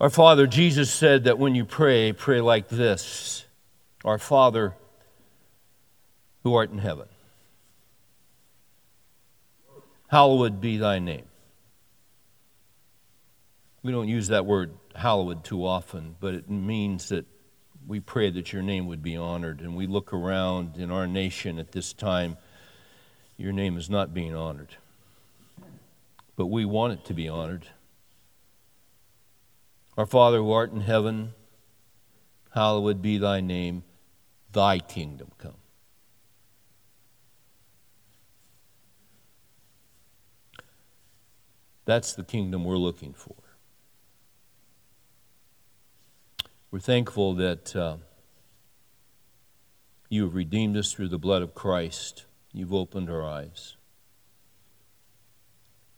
Our Father, Jesus said that when you pray, pray like this Our Father who art in heaven, hallowed be thy name. We don't use that word hallowed too often, but it means that we pray that your name would be honored. And we look around in our nation at this time, your name is not being honored. But we want it to be honored. Our Father who art in heaven, hallowed be thy name, thy kingdom come. That's the kingdom we're looking for. We're thankful that uh, you have redeemed us through the blood of Christ. You've opened our eyes.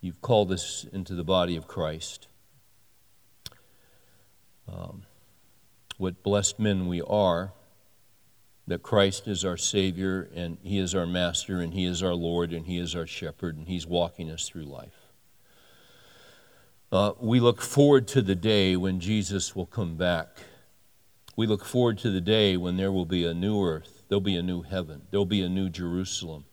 You've called us into the body of Christ. Um, what blessed men we are that Christ is our Savior and He is our Master and He is our Lord and He is our Shepherd and He's walking us through life. Uh, we look forward to the day when Jesus will come back we look forward to the day when there will be a new earth, there'll be a new heaven, there'll be a new Jerusalem.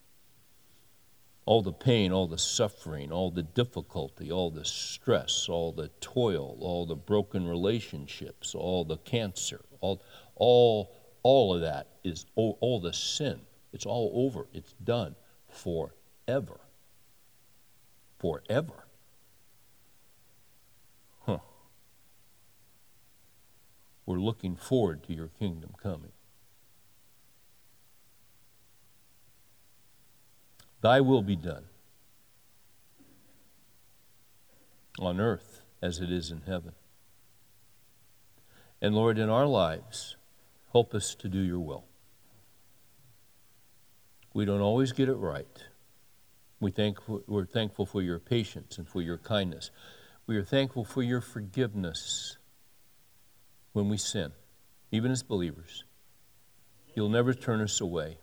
All the pain, all the suffering, all the difficulty, all the stress, all the toil, all the broken relationships, all the cancer, all, all, all of that is all, all the sin. It's all over. It's done forever. Forever. We're looking forward to your kingdom coming. Thy will be done on earth as it is in heaven. And Lord, in our lives, help us to do your will. We don't always get it right. We thank, we're thankful for your patience and for your kindness. We are thankful for your forgiveness when we sin, even as believers. You'll never turn us away.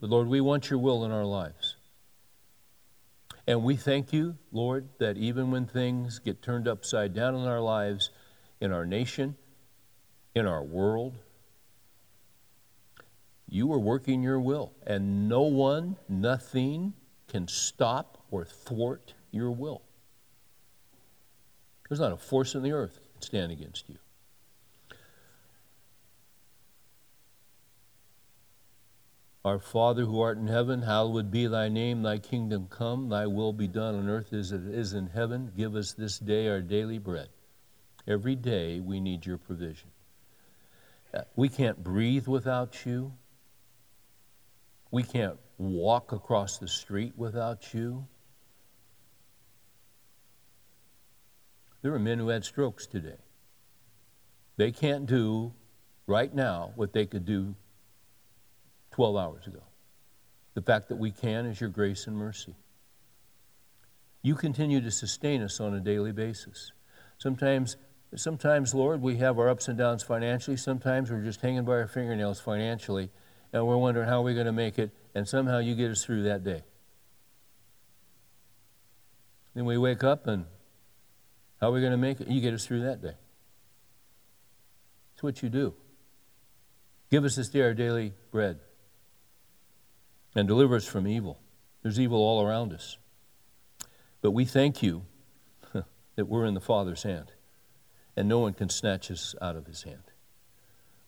But Lord, we want your will in our lives. And we thank you, Lord, that even when things get turned upside down in our lives, in our nation, in our world, you are working your will. And no one, nothing can stop or thwart your will. There's not a force in the earth that can stand against you. Our Father who art in heaven, hallowed be thy name, thy kingdom come, thy will be done on earth as it is in heaven. Give us this day our daily bread. Every day we need your provision. Uh, we can't breathe without you. We can't walk across the street without you. There are men who had strokes today. They can't do right now what they could do 12 hours ago. The fact that we can is your grace and mercy. You continue to sustain us on a daily basis. Sometimes, sometimes, Lord, we have our ups and downs financially. Sometimes we're just hanging by our fingernails financially, and we're wondering how we're going to make it, and somehow you get us through that day. Then we wake up and how are we going to make it? You get us through that day. It's what you do. Give us this day our daily bread and deliver us from evil. There's evil all around us. But we thank you that we're in the Father's hand and no one can snatch us out of his hand.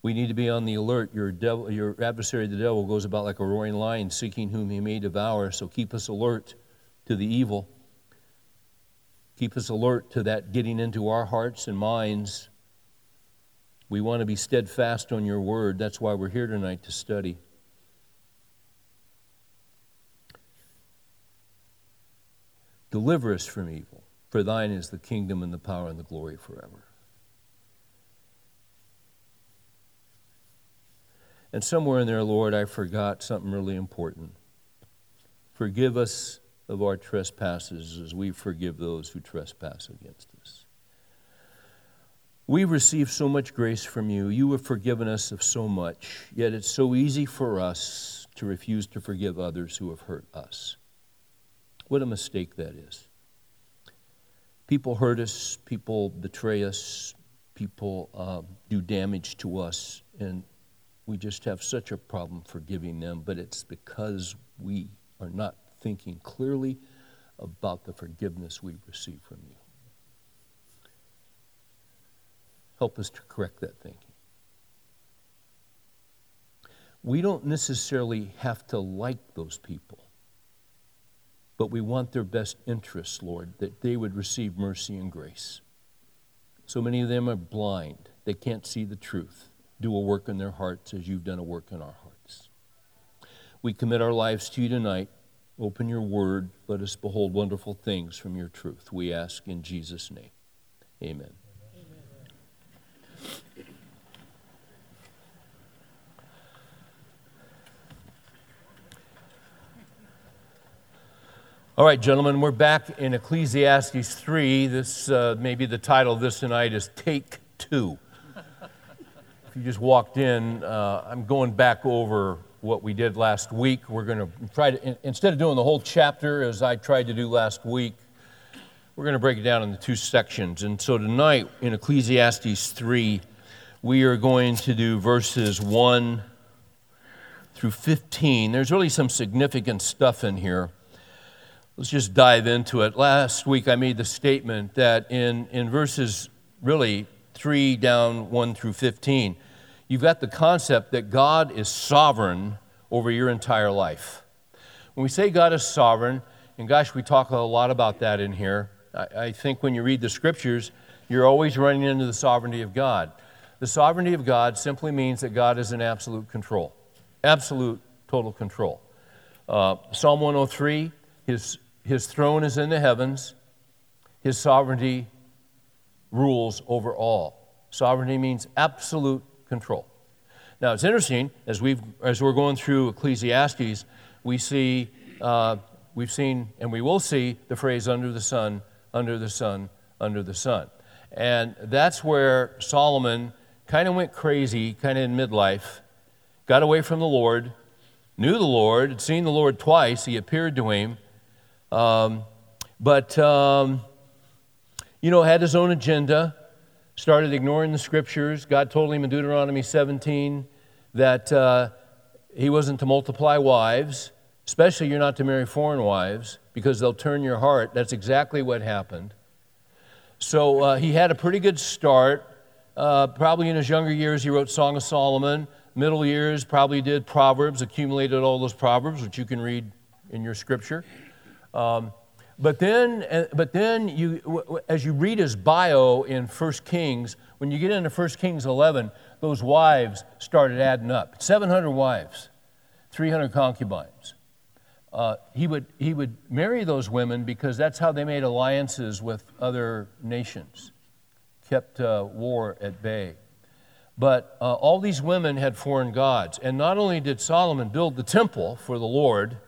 We need to be on the alert. Your, devil, your adversary, the devil, goes about like a roaring lion seeking whom he may devour. So keep us alert to the evil Keep us alert to that getting into our hearts and minds. We want to be steadfast on your word. That's why we're here tonight to study. Deliver us from evil, for thine is the kingdom and the power and the glory forever. And somewhere in there, Lord, I forgot something really important. Forgive us of our trespasses as we forgive those who trespass against us. We receive so much grace from you. You have forgiven us of so much, yet it's so easy for us to refuse to forgive others who have hurt us. What a mistake that is. People hurt us, people betray us, people uh, do damage to us, and we just have such a problem forgiving them, but it's because we are not thinking clearly about the forgiveness we receive from you. Help us to correct that thinking. We don't necessarily have to like those people, but we want their best interests, Lord, that they would receive mercy and grace. So many of them are blind, they can't see the truth. Do a work in their hearts as you've done a work in our hearts. We commit our lives to you tonight. Open your word. Let us behold wonderful things from your truth. We ask in Jesus' name. Amen. All right, gentlemen, we're back in Ecclesiastes 3. This, uh, maybe the title of this tonight is Take Two. if you just walked in, uh, I'm going back over what we did last week. We're going to try to, instead of doing the whole chapter as I tried to do last week, we're going to break it down into two sections. And so tonight in Ecclesiastes 3, we are going to do verses 1 through 15. There's really some significant stuff in here. Let's just dive into it. Last week I made the statement that in, in verses really 3 down 1 through 15, you've got the concept that God is sovereign over your entire life. When we say God is sovereign, and gosh, we talk a lot about that in here, I, I think when you read the scriptures, you're always running into the sovereignty of God. The sovereignty of God simply means that God is in absolute control, absolute, total control. Uh, Psalm 103 his, his throne is in the heavens, his sovereignty rules over all. Sovereignty means absolute control. Now, it's interesting, as, we've, as we're going through Ecclesiastes, we see, uh, we've seen, and we will see the phrase under the sun, under the sun, under the sun. And that's where Solomon kind of went crazy, kind of in midlife, got away from the Lord, knew the Lord, had seen the Lord twice, he appeared to him, um, but, um, you know, had his own agenda, started ignoring the scriptures. God told him in Deuteronomy 17 that uh, he wasn't to multiply wives, especially you're not to marry foreign wives because they'll turn your heart. That's exactly what happened. So uh, he had a pretty good start. Uh, probably in his younger years, he wrote Song of Solomon. Middle years, probably did Proverbs, accumulated all those Proverbs, which you can read in your scripture. Um, but then, but then you, as you read his bio in 1 Kings, when you get into 1 Kings 11, those wives started adding up 700 wives, 300 concubines. Uh, he, would, he would marry those women because that's how they made alliances with other nations, kept uh, war at bay. But uh, all these women had foreign gods. And not only did Solomon build the temple for the Lord,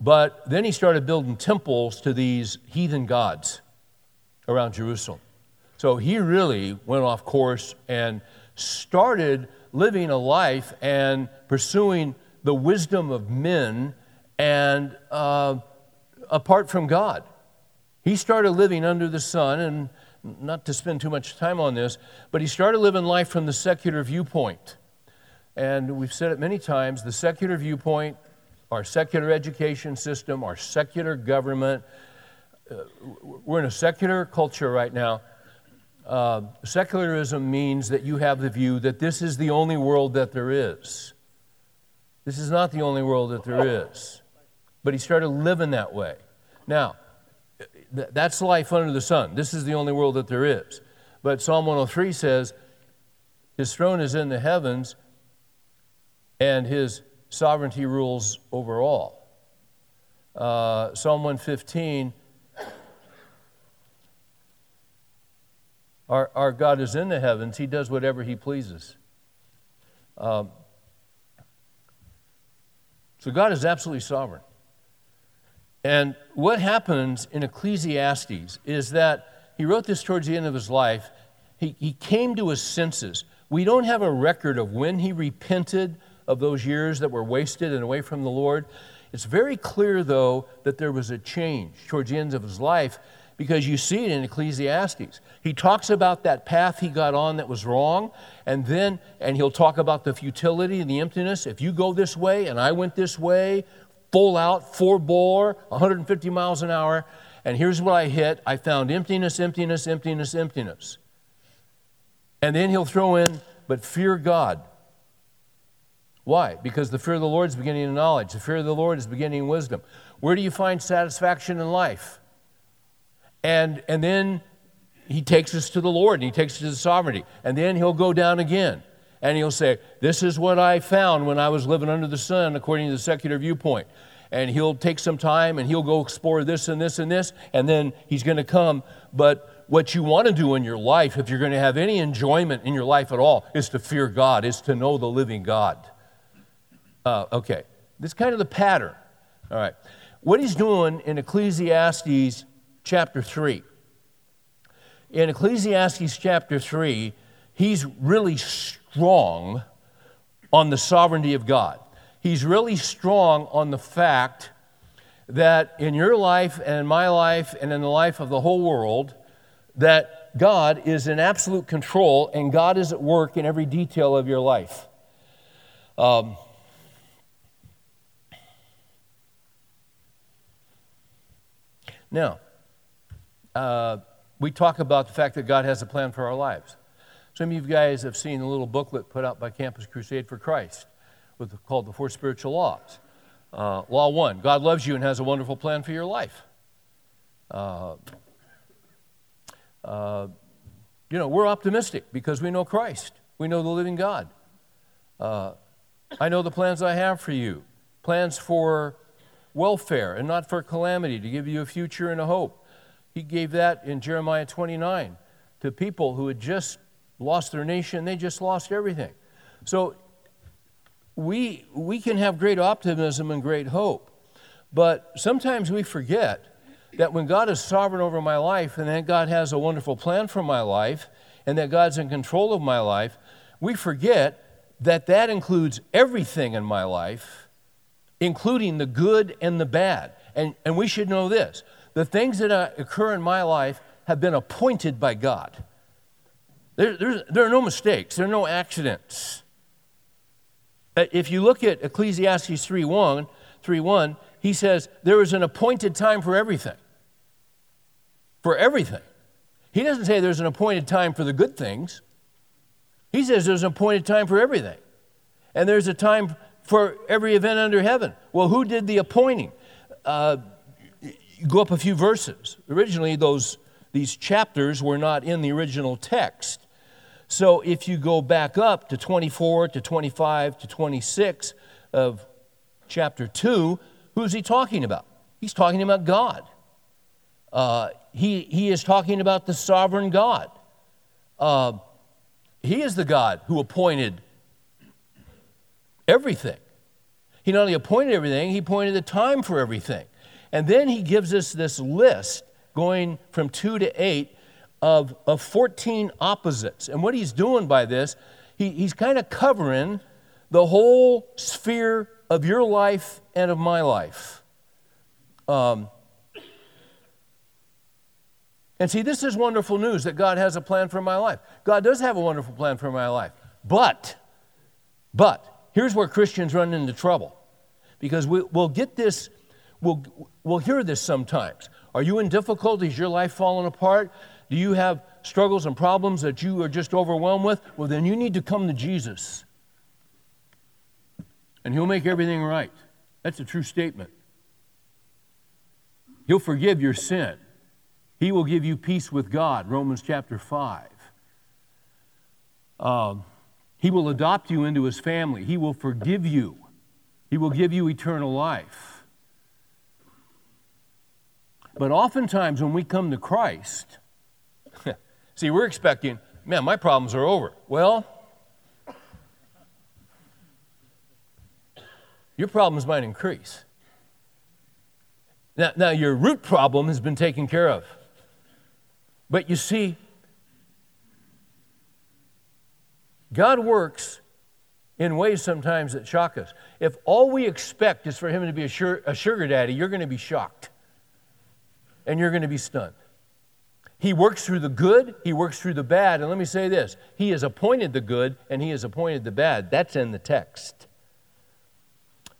but then he started building temples to these heathen gods around Jerusalem. So he really went off course and started living a life and pursuing the wisdom of men and uh, apart from God. He started living under the sun, and not to spend too much time on this, but he started living life from the secular viewpoint. And we've said it many times the secular viewpoint our secular education system, our secular government. Uh, we're in a secular culture right now. Uh, secularism means that you have the view that this is the only world that there is. This is not the only world that there is. But he started living that way. Now, th- that's life under the sun. This is the only world that there is. But Psalm 103 says, His throne is in the heavens, and His sovereignty rules over all. Uh, Psalm 115 our, our God is in the heavens, He does whatever He pleases. Um, so God is absolutely sovereign. And what happens in Ecclesiastes is that he wrote this towards the end of his life. He, he came to his senses. We don't have a record of when he repented of those years that were wasted and away from the Lord. It's very clear, though, that there was a change towards the end of his life because you see it in Ecclesiastes. He talks about that path he got on that was wrong, and then, and he'll talk about the futility and the emptiness. If you go this way and I went this way, full out, four bore, 150 miles an hour, and here's what I hit I found emptiness, emptiness, emptiness, emptiness. And then he'll throw in, but fear God. Why? Because the fear of the Lord is beginning of knowledge. The fear of the Lord is beginning in wisdom. Where do you find satisfaction in life? And, and then he takes us to the Lord and he takes us to the sovereignty. And then he'll go down again and he'll say, This is what I found when I was living under the sun, according to the secular viewpoint. And he'll take some time and he'll go explore this and this and this, and then he's going to come. But what you want to do in your life, if you're going to have any enjoyment in your life at all, is to fear God, is to know the living God. Uh, okay, this is kind of the pattern. All right. What he's doing in Ecclesiastes chapter 3. In Ecclesiastes chapter 3, he's really strong on the sovereignty of God. He's really strong on the fact that in your life and in my life and in the life of the whole world, that God is in absolute control and God is at work in every detail of your life. Um, now, uh, we talk about the fact that God has a plan for our lives. Some of you guys have seen a little booklet put out by Campus Crusade for Christ with, called The Four Spiritual Laws. Uh, law one God loves you and has a wonderful plan for your life. Uh, uh, you know, we're optimistic because we know Christ, we know the living God. Uh, I know the plans I have for you plans for welfare and not for calamity, to give you a future and a hope. He gave that in Jeremiah 29 to people who had just lost their nation, they just lost everything. So we, we can have great optimism and great hope, but sometimes we forget that when God is sovereign over my life and that God has a wonderful plan for my life and that God's in control of my life, we forget that that includes everything in my life, including the good and the bad. And, and we should know this the things that uh, occur in my life have been appointed by God. There, there are no mistakes, there are no accidents. Uh, if you look at Ecclesiastes 3.1, 3.1, he says, there is an appointed time for everything. For everything. He doesn't say there's an appointed time for the good things. He says there's an appointed time for everything. And there's a time for every event under heaven. Well, who did the appointing? Uh, go up a few verses. Originally, those, these chapters were not in the original text. So if you go back up to 24 to 25 to 26 of chapter 2, who's he talking about? He's talking about God. Uh, he, he is talking about the sovereign God. Uh, he is the God who appointed everything. He not only appointed everything, he appointed the time for everything. And then he gives us this list going from 2 to 8 of, of 14 opposites. And what he's doing by this, he, he's kind of covering the whole sphere of your life and of my life. Um, and see, this is wonderful news that God has a plan for my life. God does have a wonderful plan for my life. But, but, here's where Christians run into trouble. Because we, will get this We'll, we'll hear this sometimes. Are you in difficulties? Your life falling apart? Do you have struggles and problems that you are just overwhelmed with? Well, then you need to come to Jesus. And He'll make everything right. That's a true statement. He'll forgive your sin. He will give you peace with God, Romans chapter 5. Um, he will adopt you into His family. He will forgive you. He will give you eternal life. But oftentimes when we come to Christ, see, we're expecting, man, my problems are over. Well, your problems might increase. Now, now, your root problem has been taken care of. But you see, God works in ways sometimes that shock us. If all we expect is for Him to be a, a sugar daddy, you're going to be shocked and you're going to be stunned. He works through the good, he works through the bad. And let me say this He has appointed the good and he has appointed the bad. That's in the text.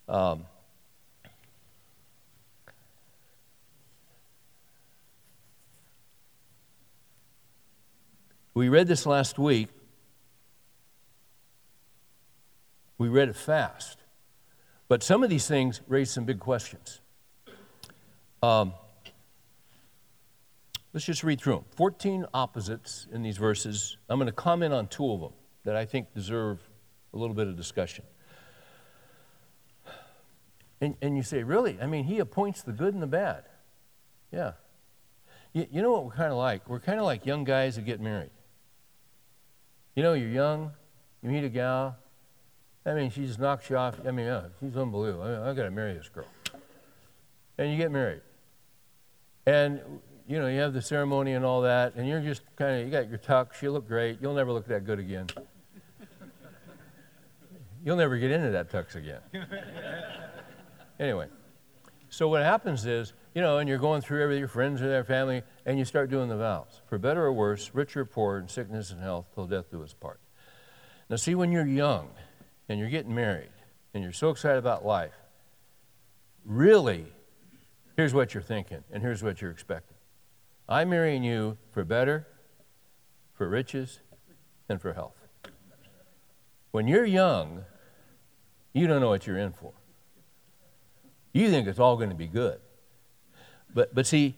Um, we read this last week. We read it fast. But some of these things raise some big questions. Um, let's just read through them. 14 opposites in these verses. I'm going to comment on two of them that I think deserve a little bit of discussion. And, and you say, really? I mean, he appoints the good and the bad. Yeah. You, you know what we're kind of like? We're kind of like young guys that get married. You know, you're young, you meet a gal, I mean, she just knocks you off. I mean, yeah, she's unbelievable. I, mean, I got to marry this girl. And you get married. And, you know, you have the ceremony and all that, and you're just kind of, you got your tux, you look great. You'll never look that good again. You'll never get into that tux again. anyway, so what happens is, you know, and you're going through everything, your friends or their family, and you start doing the vows. For better or worse, rich or poor, in sickness and health, till death do us part. Now, see, when you're young, and you're getting married and you're so excited about life, really, here's what you're thinking and here's what you're expecting. I'm marrying you for better, for riches, and for health. When you're young, you don't know what you're in for. You think it's all going to be good. But, but see,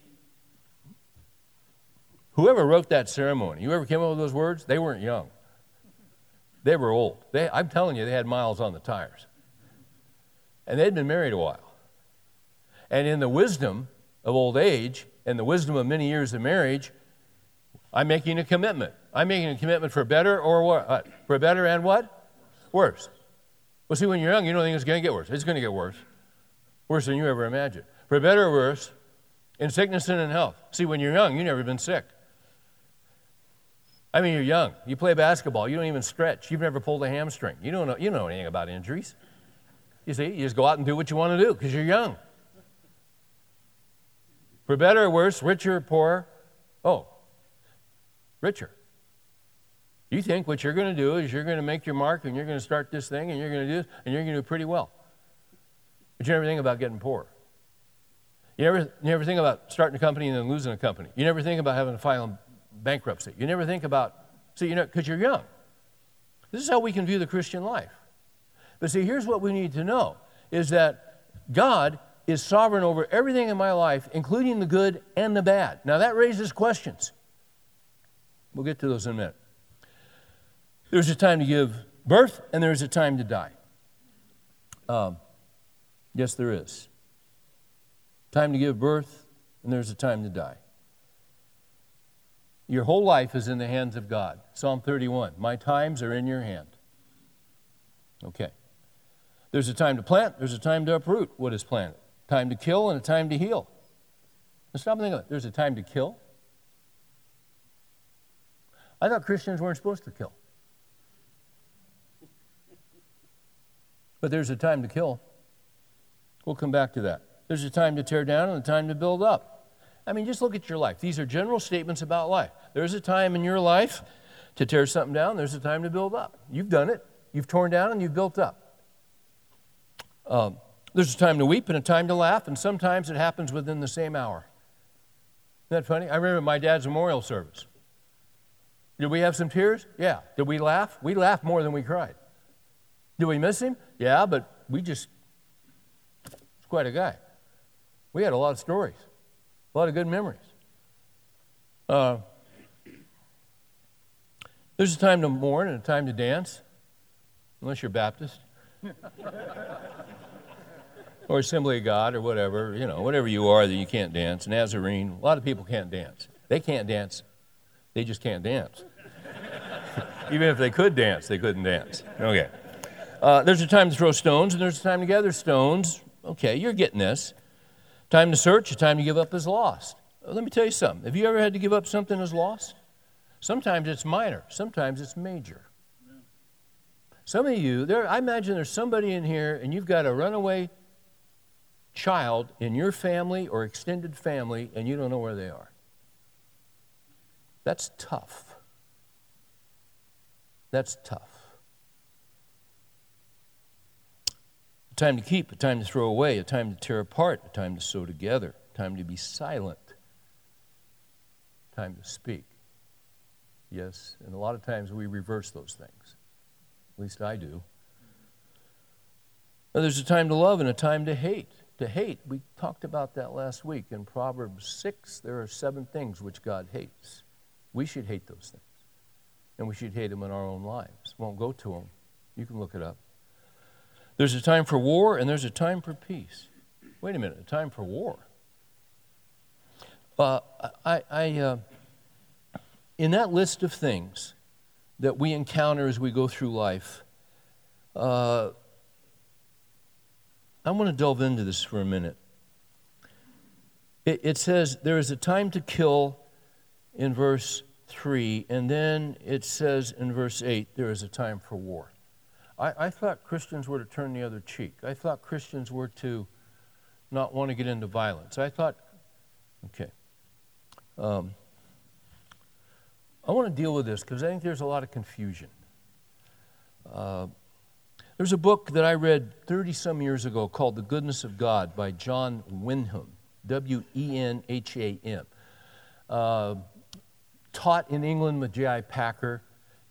whoever wrote that ceremony, whoever came up with those words, they weren't young. They were old. They, I'm telling you, they had miles on the tires. And they'd been married a while. And in the wisdom of old age and the wisdom of many years of marriage, I'm making a commitment. I'm making a commitment for better or what? Uh, for better and what? Worse. Well, see, when you're young, you don't think it's going to get worse. It's going to get worse. Worse than you ever imagined. For better or worse, in sickness and in health. See, when you're young, you've never been sick. I mean, you're young. You play basketball. You don't even stretch. You've never pulled a hamstring. You don't know, you know anything about injuries. You see, you just go out and do what you want to do because you're young. For better or worse, richer or poorer. Oh, richer. You think what you're going to do is you're going to make your mark and you're going to start this thing and you're going to do this and you're going to do pretty well. But you never think about getting poor. You never, you never think about starting a company and then losing a company. You never think about having to file bankruptcy. You never think about, see, you know, because you're young. This is how we can view the Christian life. But see, here's what we need to know is that God is sovereign over everything in my life, including the good and the bad. Now, that raises questions. We'll get to those in a minute. There's a time to give birth, and there's a time to die. Um, yes, there is. Time to give birth, and there's a time to die. Your whole life is in the hands of God. Psalm 31 My times are in your hand. Okay. There's a time to plant, there's a time to uproot what is planted, time to kill, and a time to heal. Now stop and think of it. There's a time to kill. I thought Christians weren't supposed to kill. But there's a time to kill. We'll come back to that. There's a time to tear down and a time to build up. I mean, just look at your life. These are general statements about life. There's a time in your life to tear something down, there's a time to build up. You've done it. You've torn down and you've built up. Um, there's a time to weep and a time to laugh, and sometimes it happens within the same hour. Isn't that funny? I remember my dad's memorial service. Did we have some tears? Yeah. Did we laugh? We laughed more than we cried. Did we miss him? Yeah, but we just, he's quite a guy. We had a lot of stories. A lot of good memories. Uh, there's a time to mourn and a time to dance, unless you're Baptist. or Assembly of God or whatever, you know, whatever you are that you can't dance. Nazarene, a lot of people can't dance. They can't dance. They just can't dance. Even if they could dance, they couldn't dance. Okay. Uh, there's a time to throw stones and there's a time to gather stones. Okay, you're getting this. Time to search, a time to give up is lost. Uh, let me tell you something. Have you ever had to give up something as lost? Sometimes it's minor, sometimes it's major. Some of you, there, I imagine there's somebody in here and you've got a runaway child in your family or extended family and you don't know where they are. That's tough. That's tough. A time to keep, a time to throw away, a time to tear apart, a time to sew together, a time to be silent, a time to speak. Yes, and a lot of times we reverse those things. At least I do. Now, there's a time to love and a time to hate. To hate, we talked about that last week. In Proverbs 6, there are seven things which God hates. We should hate those things. And we should hate them in our own lives. Won't go to them. You can look it up. There's a time for war and there's a time for peace. Wait a minute, a time for war. Uh, I, I uh, in that list of things that we encounter as we go through life, uh, I want to delve into this for a minute. It, it says there is a time to kill in verse 3, and then it says in verse 8 there is a time for war. I, I thought Christians were to turn the other cheek. I thought Christians were to not want to get into violence. I thought, okay. Um, I want to deal with this because I think there's a lot of confusion. Uh, there's a book that I read 30 some years ago called The Goodness of God by John Wenham, W E N H A M. Uh, taught in England with J.I. Packer,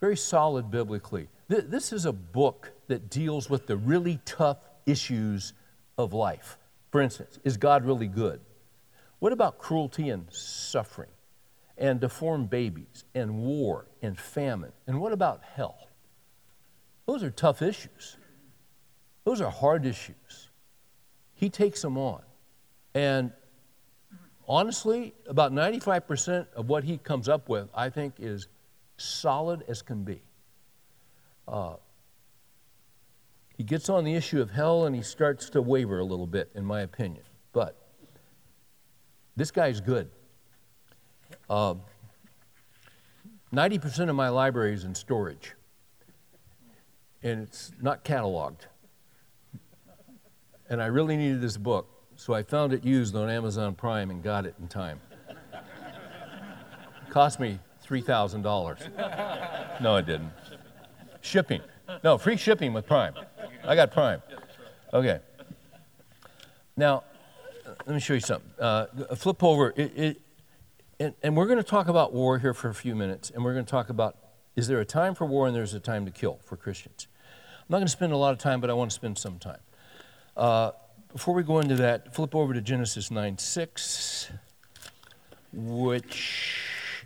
very solid biblically. Th- this is a book that deals with the really tough issues of life. For instance, is God really good? What about cruelty and suffering? and deformed babies and war and famine. And what about hell? Those are tough issues. Those are hard issues. He takes them on. And honestly, about 95% of what he comes up with, I think, is solid as can be. Uh, he gets on the issue of hell and he starts to waver a little bit, in my opinion. But this guy's good. Uh, 90% of my library is in storage, and it's not cataloged. And I really needed this book, so I found it used on Amazon Prime and got it in time. Cost me $3,000. No, it didn't. Shipping. No, free shipping with Prime. I got Prime. Okay. Now, let me show you something. Uh, flip over. It, it, and, and we're going to talk about war here for a few minutes, and we're going to talk about is there a time for war and there's a time to kill for Christians. I'm not going to spend a lot of time, but I want to spend some time. Uh, before we go into that, flip over to Genesis 9 6, which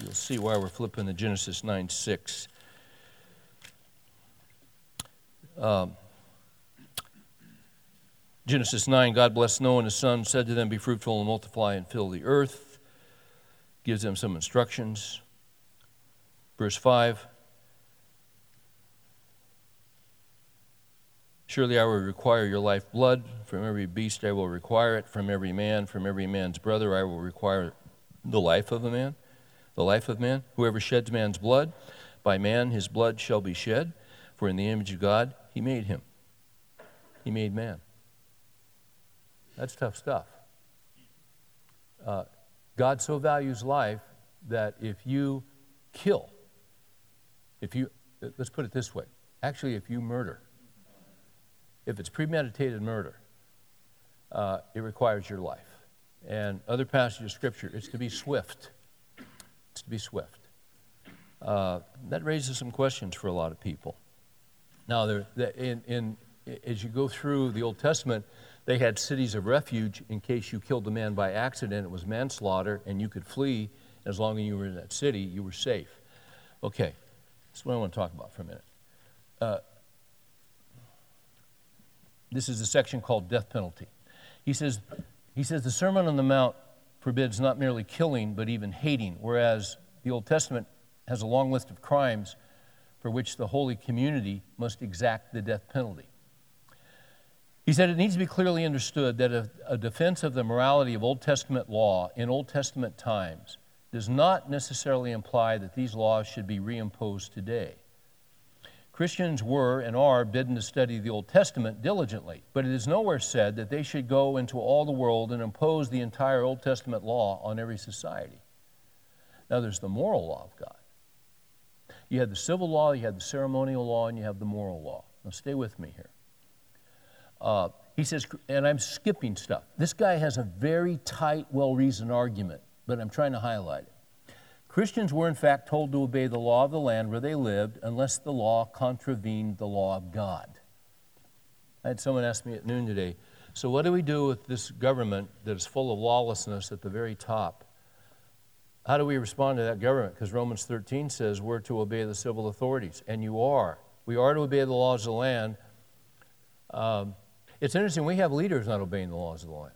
you'll see why we're flipping to Genesis 9 6. Um, Genesis 9, God blessed Noah and his son, said to them, Be fruitful and multiply and fill the earth gives them some instructions. Verse 5 Surely I will require your life blood. From every beast I will require it. From every man, from every man's brother I will require the life of a man. The life of man. Whoever sheds man's blood, by man his blood shall be shed. For in the image of God he made him. He made man. That's tough stuff. Uh, God so values life that if you kill, if you, let's put it this way actually, if you murder, if it's premeditated murder, uh, it requires your life. And other passages of Scripture, it's to be swift. It's to be swift. Uh, that raises some questions for a lot of people. Now, there, in, in, as you go through the Old Testament, they had cities of refuge in case you killed a man by accident. It was manslaughter, and you could flee. As long as you were in that city, you were safe. Okay, that's what I want to talk about for a minute. Uh, this is a section called death penalty. He says, he says the Sermon on the Mount forbids not merely killing, but even hating, whereas the Old Testament has a long list of crimes for which the holy community must exact the death penalty. He said it needs to be clearly understood that a, a, defense of the morality of Old Testament law in Old Testament times does not necessarily imply that these laws should be reimposed today. Christians were and are bidden to study the Old Testament diligently, but it is nowhere said that they should go into all the world and impose the entire Old Testament law on every society. Now, there's the moral law of God. You have the civil law, you have the ceremonial law, and you have the moral law. Now, stay with me here. Uh, he says, and I'm skipping stuff. This guy has a very tight, well reasoned argument, but I'm trying to highlight it. Christians were, in fact, told to obey the law of the land where they lived unless the law contravened the law of God. I had someone ask me at noon today, so what do we do with this government that is full of lawlessness at the very top? How do we respond to that government? Because Romans 13 says we're to obey the civil authorities, and you are. We are to obey the laws of the land. Um, it's interesting, we have leaders not obeying the laws of the land.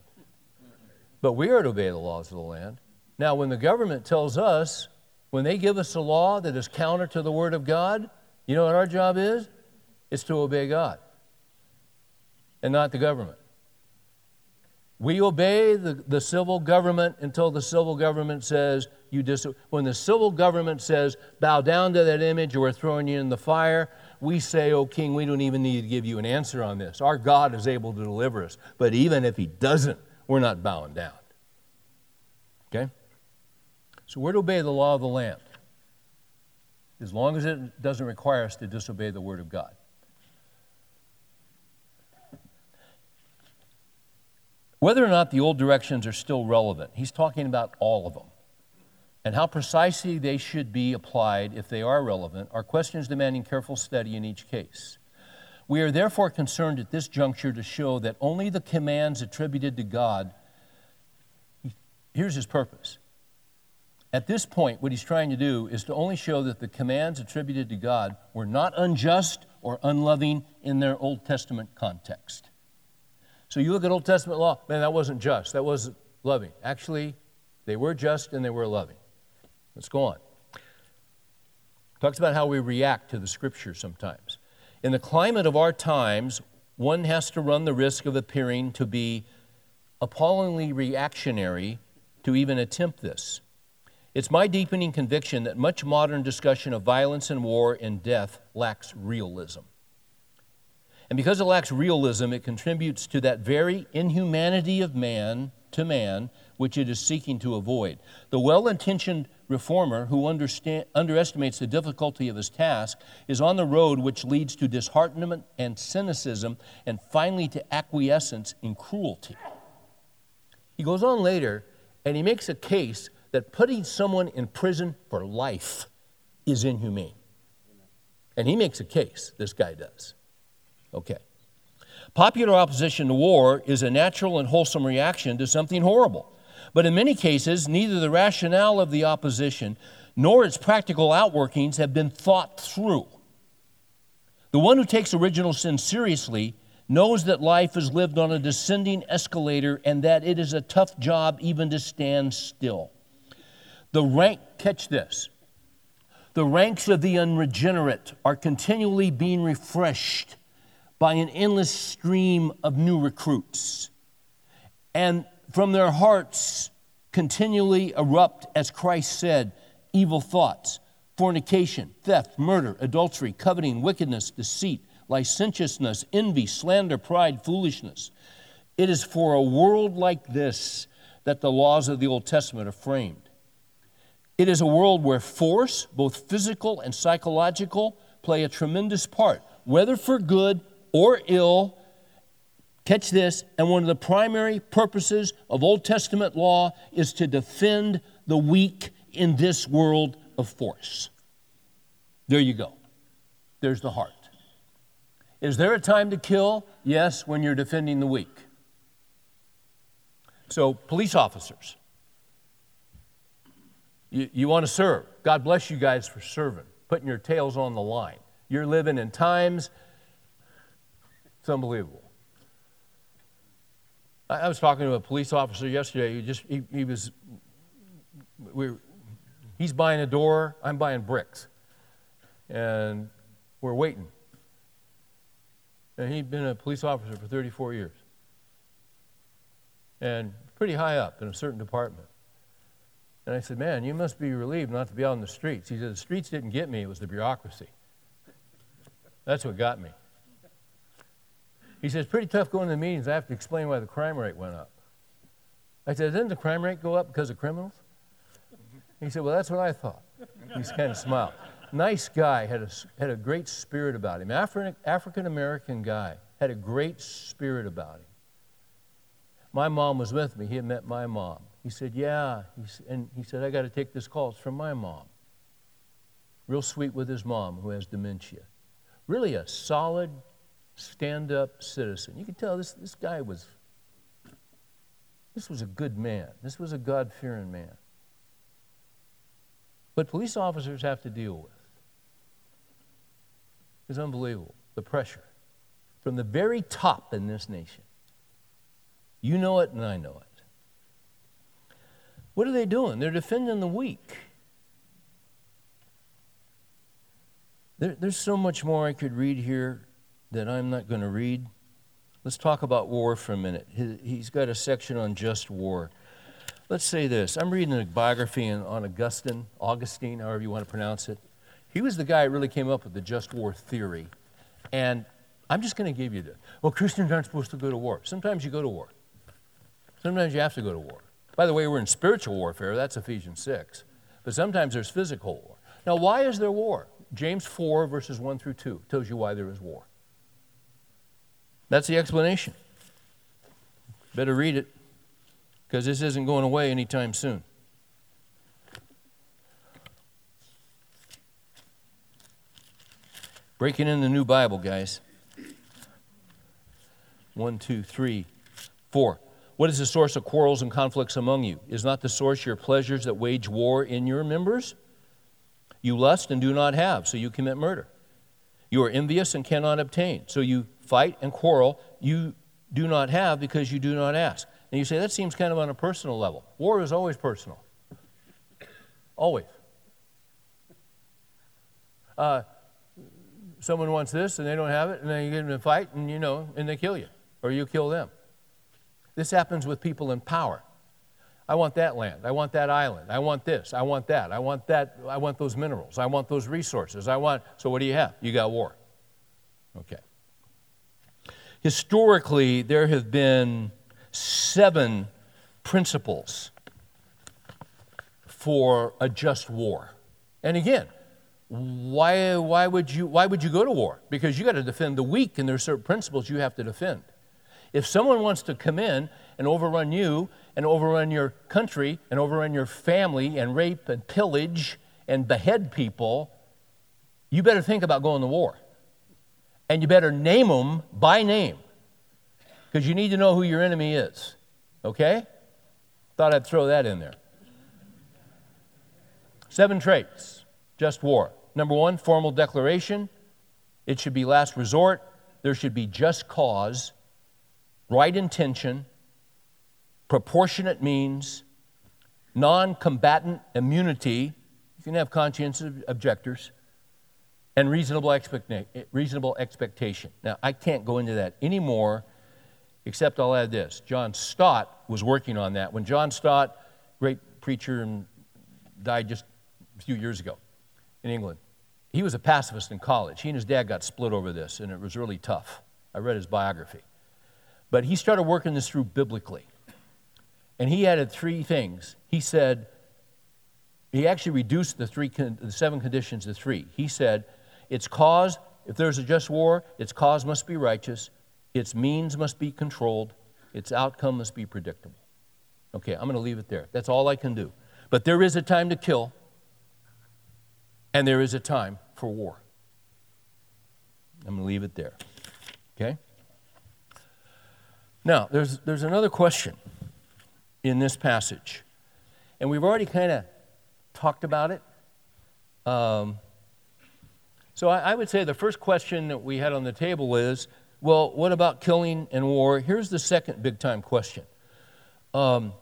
But we are to obey the laws of the land. Now, when the government tells us, when they give us a law that is counter to the Word of God, you know what our job is? It's to obey God and not the government. We obey the, the civil government until the civil government says, you dis- when the civil government says, bow down to that image or we're throwing you in the fire, we say, Oh, King, we don't even need to give you an answer on this. Our God is able to deliver us. But even if He doesn't, we're not bowing down. Okay? So we're to obey the law of the land as long as it doesn't require us to disobey the Word of God. Whether or not the old directions are still relevant, he's talking about all of them and how precisely they should be applied if they are relevant are questions demanding careful study in each case. We are therefore concerned at this juncture to show that only the commands attributed to God, here's his purpose. At this point, what he's trying to do is to only show that the commands attributed to God were not unjust or unloving in their Old Testament context. So you look at Old Testament law, man, that wasn't just, that wasn't loving. Actually, they were just and they were loving. Let's go on. Talks about how we react to the scripture sometimes. In the climate of our times, one has to run the risk of appearing to be appallingly reactionary to even attempt this. It's my deepening conviction that much modern discussion of violence and war and death lacks realism. And because it lacks realism, it contributes to that very inhumanity of man to man which it is seeking to avoid. The well intentioned reformer who underestimates the difficulty of his task is on the road which leads to disheartenment and cynicism and finally to acquiescence in cruelty. He goes on later and he makes a case that putting someone in prison for life is inhumane. And he makes a case, this guy does. Okay. Popular opposition to war is a natural and wholesome reaction to something horrible. But in many cases, neither the rationale of the opposition nor its practical outworkings have been thought through. The one who takes original sin seriously knows that life is lived on a descending escalator and that it is a tough job even to stand still. The rank, catch this, the ranks of the unregenerate are continually being refreshed by an endless stream of new recruits. And from their hearts continually erupt, as Christ said, evil thoughts, fornication, theft, murder, adultery, coveting, wickedness, deceit, licentiousness, envy, slander, pride, foolishness. It is for a world like this that the laws of the Old Testament are framed. It is a world where force, both physical and psychological, play a tremendous part, whether for good or ill, Catch this, and one of the primary purposes of Old Testament law is to defend the weak in this world of force. There you go. There's the heart. Is there a time to kill? Yes, when you're defending the weak. So, police officers, you, you want to serve. God bless you guys for serving, putting your tails on the line. You're living in times, it's unbelievable. I was talking to a police officer yesterday. He just he, he was we he's buying a door. I'm buying bricks, and we're waiting. And he'd been a police officer for 34 years, and pretty high up in a certain department. And I said, "Man, you must be relieved not to be out on the streets." He said, "The streets didn't get me; it was the bureaucracy. That's what got me." He says, pretty tough going to the meetings. I have to explain why the crime rate went up. I said, didn't the crime rate go up because of criminals? He said, Well, that's what I thought. He's kind of smiled. Nice guy, had a, had a great spirit about him. Afri- African American guy, had a great spirit about him. My mom was with me. He had met my mom. He said, Yeah. and he said, I got to take this call. It's from my mom. Real sweet with his mom, who has dementia. Really a solid, stand up citizen. You can tell this, this guy was, this was a good man. This was a God fearing man. But police officers have to deal with is unbelievable. The pressure from the very top in this nation. You know it, and I know it. What are they doing? They're defending the weak. There, there's so much more I could read here that I'm not going to read. Let's talk about war for a minute. He's got a section on just war. Let's say this. I'm reading a biography on Augustine, Augustine, however you want to pronounce it. He was the guy who really came up with the just war theory. And I'm just going to give you this. Well, Christians aren't supposed to go to war. Sometimes you go to war. Sometimes you have to go to war. By the way, we're in spiritual warfare. That's Ephesians 6. But sometimes there's physical war. Now, why is there war? James 4, verses 1 through 2 tells you why there is war. That's the explanation. Better read it because this isn't going away anytime soon. Breaking in the new Bible, guys. One, two, three, four. What is the source of quarrels and conflicts among you? Is not the source your pleasures that wage war in your members? You lust and do not have, so you commit murder. You are envious and cannot obtain, so you fight and quarrel. You do not have because you do not ask. And you say, that seems kind of on a personal level. War is always personal. Always. Uh, someone wants this and they don't have it, and then you get in a fight and you know, and they kill you, or you kill them. This happens with people in power. I want that land. I want that island. I want this. I want that. I want that. I want those minerals. I want those resources. I want. So, what do you have? You got war. Okay. Historically, there have been seven principles for a just war. And again, why, why, would you, why would you go to war? Because you got to defend the weak, and there are certain principles you have to defend. If someone wants to come in and overrun you, and overrun your country, and overrun your family, and rape and pillage and behead people, you better think about going to war. And you better name them by name, because you need to know who your enemy is. Okay? Thought I'd throw that in there. Seven traits, just war. Number one, formal declaration. It should be last resort. There should be just cause, right intention, proportionate means, non combatant immunity. You can have conscientious objectors, and reasonable, expecta- reasonable expectation. Now, I can't go into that anymore, except I'll add this. John Stott was working on that. When John Stott, great preacher, and died just a few years ago, in England. He was a pacifist in college. He and his dad got split over this, and it was really tough. I read his biography. But he started working this through biblically. And he added three things. He said, he actually reduced the, three, the seven conditions to three. He said, its cause, if there's a just war, its cause must be righteous, its means must be controlled, its outcome must be predictable. Okay, I'm going to leave it there. That's all I can do. But there is a time to kill, and there is a time for war. I'm going to leave it there. Okay? Now, there's, there's another question in this passage, and we've already kind of talked about it. Um, so I, I would say the first question that we had on the table is well, what about killing and war? Here's the second big time question. Um,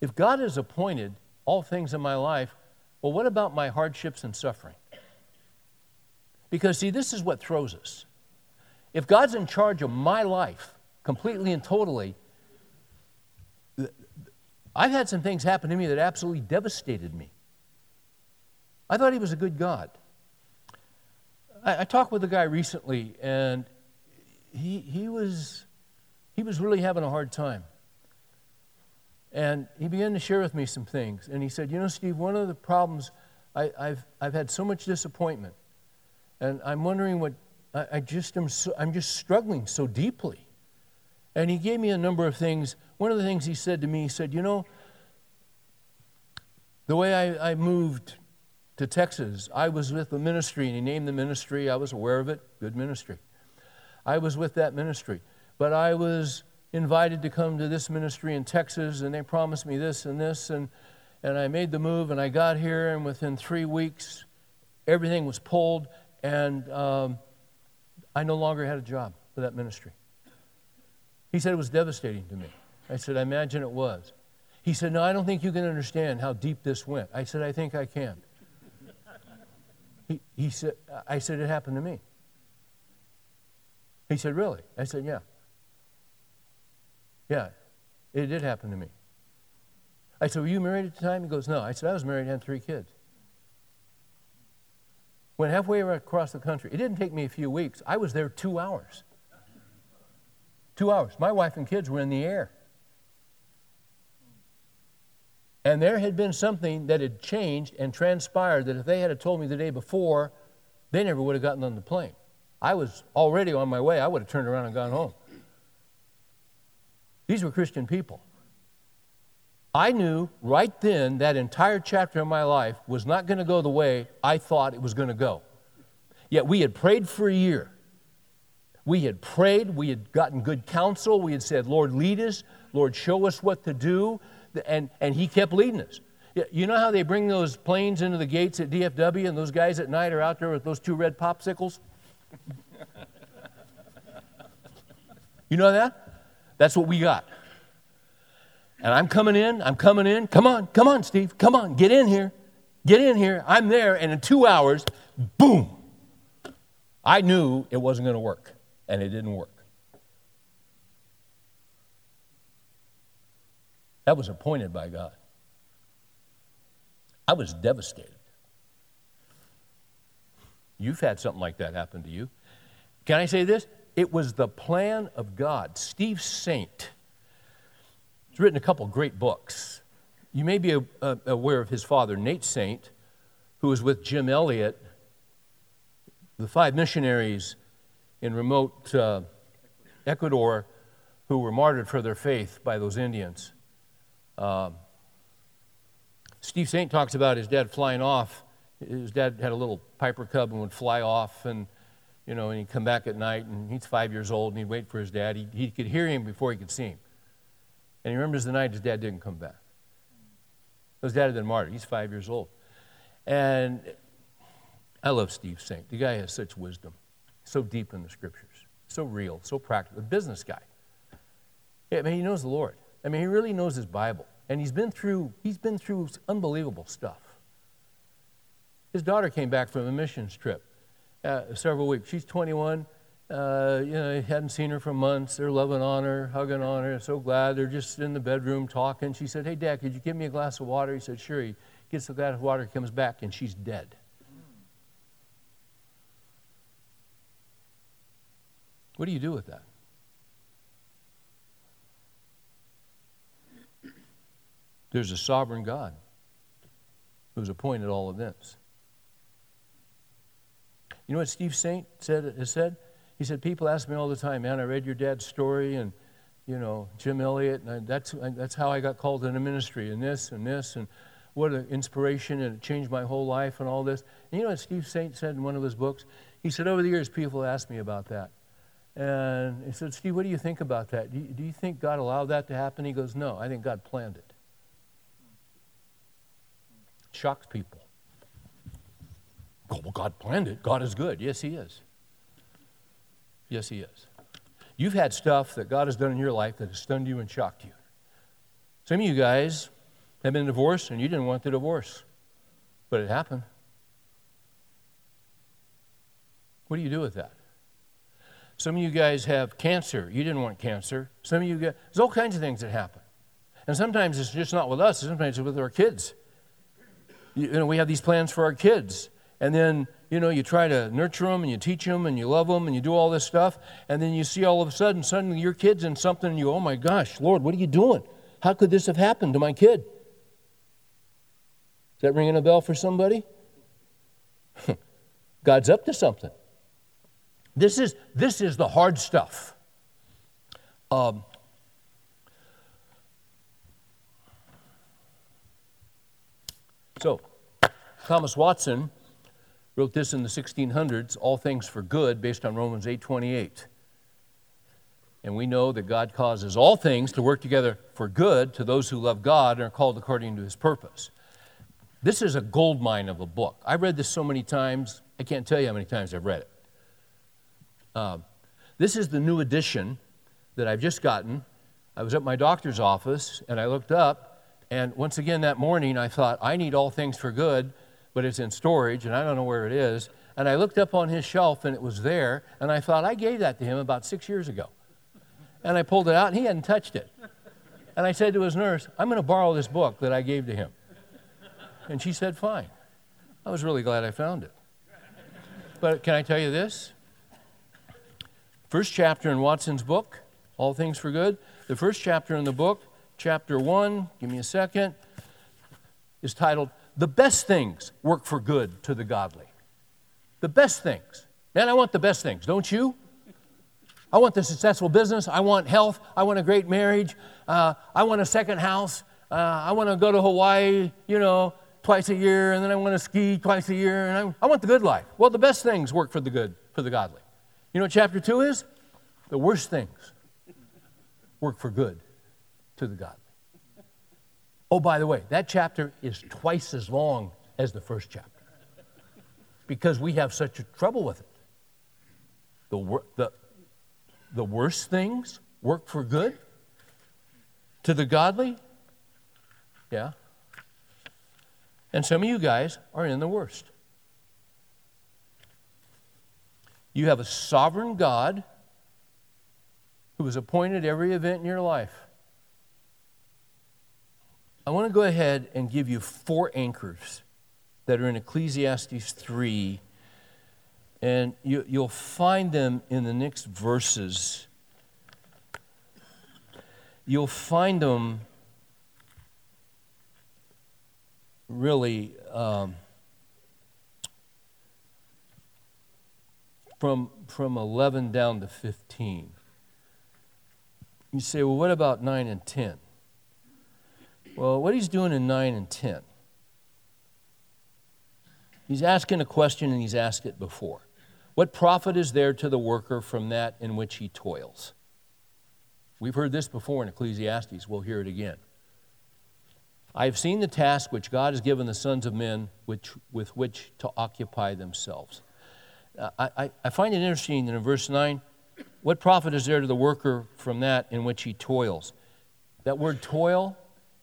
if God has appointed all things in my life. Well, what about my hardships and suffering? Because, see, this is what throws us. If God's in charge of my life completely and totally, I've had some things happen to me that absolutely devastated me. I thought he was a good God. I, I talked with a guy recently, and he, he, was, he was really having a hard time. And he began to share with me some things. And he said, You know, Steve, one of the problems, I, have I've had so much disappointment. And I'm wondering what, I, I just am so, I'm just struggling so deeply. And he gave me a number of things. One of the things he said to me, he said, You know, the way I, I moved to Texas, I was with the ministry, and he named the ministry. I was aware of it. Good ministry. I was with that ministry. But I was invited to come to this ministry in Texas, and they promised me this and this, and, and I made the move, and I got here, and within three weeks, everything was pulled, and um, I no longer had a job for that ministry. He said it was devastating to me. I said, I imagine it was. He said, No, I don't think you can understand how deep this went. I said, I think I can. He, he said, I said, It happened to me. He said, Really? I said, Yeah. Yeah, it did happen to me. I said, Were you married at the time? He goes, No. I said, I was married and had three kids. Went halfway across the country. It didn't take me a few weeks. I was there two hours. Two hours. My wife and kids were in the air. And there had been something that had changed and transpired that if they had told me the day before, they never would have gotten on the plane. I was already on my way. I would have turned around and gone home. These were Christian people. I knew right then that entire chapter of my life was not going to go the way I thought it was going to go. Yet we had prayed for a year. We had prayed, we had gotten good counsel, we had said, Lord, lead us, Lord, show us what to do, and, and He kept leading us. You know how they bring those planes into the gates at DFW and those guys at night are out there with those two red popsicles? you know that? That's what we got. And I'm coming in, I'm coming in. Come on, come on, Steve, come on, get in here. Get in here. I'm there, and in two hours, boom. I knew it wasn't going to work, and it didn't work. That was appointed by God. I was devastated. You've had something like that happen to you. Can I say this? It was the plan of God. Steve Saint has written a couple great books. You may be aware of his father, Nate Saint, who was with Jim Elliot, the five missionaries in remote uh, Ecuador who were martyred for their faith by those Indians. Um, Steve Saint talks about his dad flying off. His dad had a little Piper Cub and would fly off, and you know, and he'd come back at night, and he's five years old, and he'd wait for his dad. He, he could hear him before he could see him. And he remembers the night his dad didn't come back. His dad had been martyred. He's five years old. And I love Steve Saint. The guy has such wisdom, so deep in the scriptures, so real, so practical. A business guy. I mean, he knows the Lord. I mean, he really knows his Bible. And he's been through, he's been through unbelievable stuff. His daughter came back from a missions trip uh, several weeks. She's 21. Uh, you know, hadn't seen her for months. They're loving on her, hugging on her. So glad. They're just in the bedroom talking. She said, Hey, Dad, could you give me a glass of water? He said, Sure. He gets the glass of water, comes back, and she's dead. What do you do with that? There's a sovereign God who's appointed all events. You know what Steve Saint said, said? He said, People ask me all the time, man, I read your dad's story and, you know, Jim Elliot, and I, that's, I, that's how I got called into ministry, and this and this, and what an inspiration, and it changed my whole life and all this. And you know what Steve Saint said in one of his books? He said, Over the years, people asked me about that. And he said, Steve, what do you think about that? Do you, do you think God allowed that to happen? He goes, No, I think God planned it. Shocks people. Oh, well, God planned it. God is good. Yes, He is. Yes, He is. You've had stuff that God has done in your life that has stunned you and shocked you. Some of you guys have been divorced and you didn't want the divorce, but it happened. What do you do with that? Some of you guys have cancer. You didn't want cancer. Some of you guys, there's all kinds of things that happen. And sometimes it's just not with us, sometimes it's with our kids. You, know, we have these plans for our kids and then you know you try to nurture them and you teach them and you love them and you do all this stuff and then you see all of a sudden suddenly your kids in something and you oh my gosh lord what are you doing How could this have happened to my kid? Is that ringing a bell for somebody? God's up to something. This is, this is the hard stuff. Um, so, Thomas Watson wrote this in the 1600s, All Things for Good, based on Romans 8:28. And we know that God causes all things to work together for good to those who love God and are called according to his purpose. This is a gold mine of a book. I've read this so many times, I can't tell you how many times I've read it. Uh, this is the new edition that I've just gotten. I was at my doctor's office and I looked up, and once again that morning I thought, I need all things for good, but it's in storage and I don't know where it is. And I looked up on his shelf and it was there, and I thought, I gave that to him about six years ago. And I pulled it out, and he hadn't touched it. And I said to his nurse, I'm going to borrow this book that I gave to him. And she said, Fine. I was really glad I found it. But can I tell you this? First chapter in Watson's book, All Things for Good. The first chapter in the book, chapter 1, give me a second, is titled, The Best Things Work for Good to the Godly. The best things. Man, I want the best things, don't you? I want the successful business. I want health. I want a great marriage. Uh, I want a second house. Uh, I want to go to Hawaii, you know, twice a year, and then I want to ski twice a year, and I, I want the good life. Well, the best things work for the good, for the godly. You know what chapter two is? The worst things work for good to the godly. Oh, by the way, that chapter is twice as long as the first chapter because we have such a trouble with it. The, the, the worst things work for good to the godly? Yeah. And some of you guys are in the worst. You have a sovereign God who has appointed every event in your life. I want to go ahead and give you four anchors that are in Ecclesiastes 3 and you, will find them in the next verses. You'll find them really um, from, from 11 down to 15. You say, well, what about 9 and 10? Well, what he's doing in 9 and 10, he's asking a question and he's asked it before. What profit is there to the worker from that in which he toils? We've heard this before in Ecclesiastes. We'll hear it again. I have seen the task which God has given the sons of men which, with which to occupy themselves. Uh, I, I find it interesting that in verse 9, what profit is there to the worker from that in which he toils? That word toil,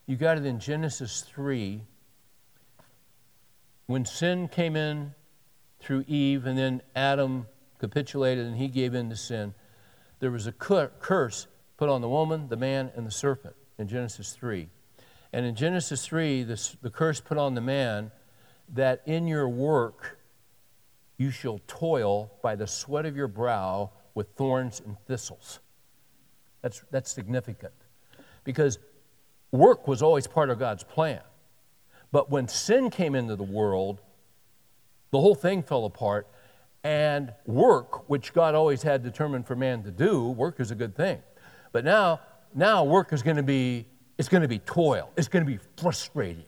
you got it in Genesis 3. When sin came in through Eve, and then Adam capitulated and he gave in to sin. There was a curse put on the woman, the man, and the serpent in Genesis 3. And in Genesis 3, this, the curse put on the man that in your work you shall toil by the sweat of your brow with thorns and thistles. That's, that's significant because work was always part of God's plan. But when sin came into the world, the whole thing fell apart. And work, which God always had determined for man to do, work is a good thing. But now, now work is going to be, it's going to be toil. It's going to be frustrating.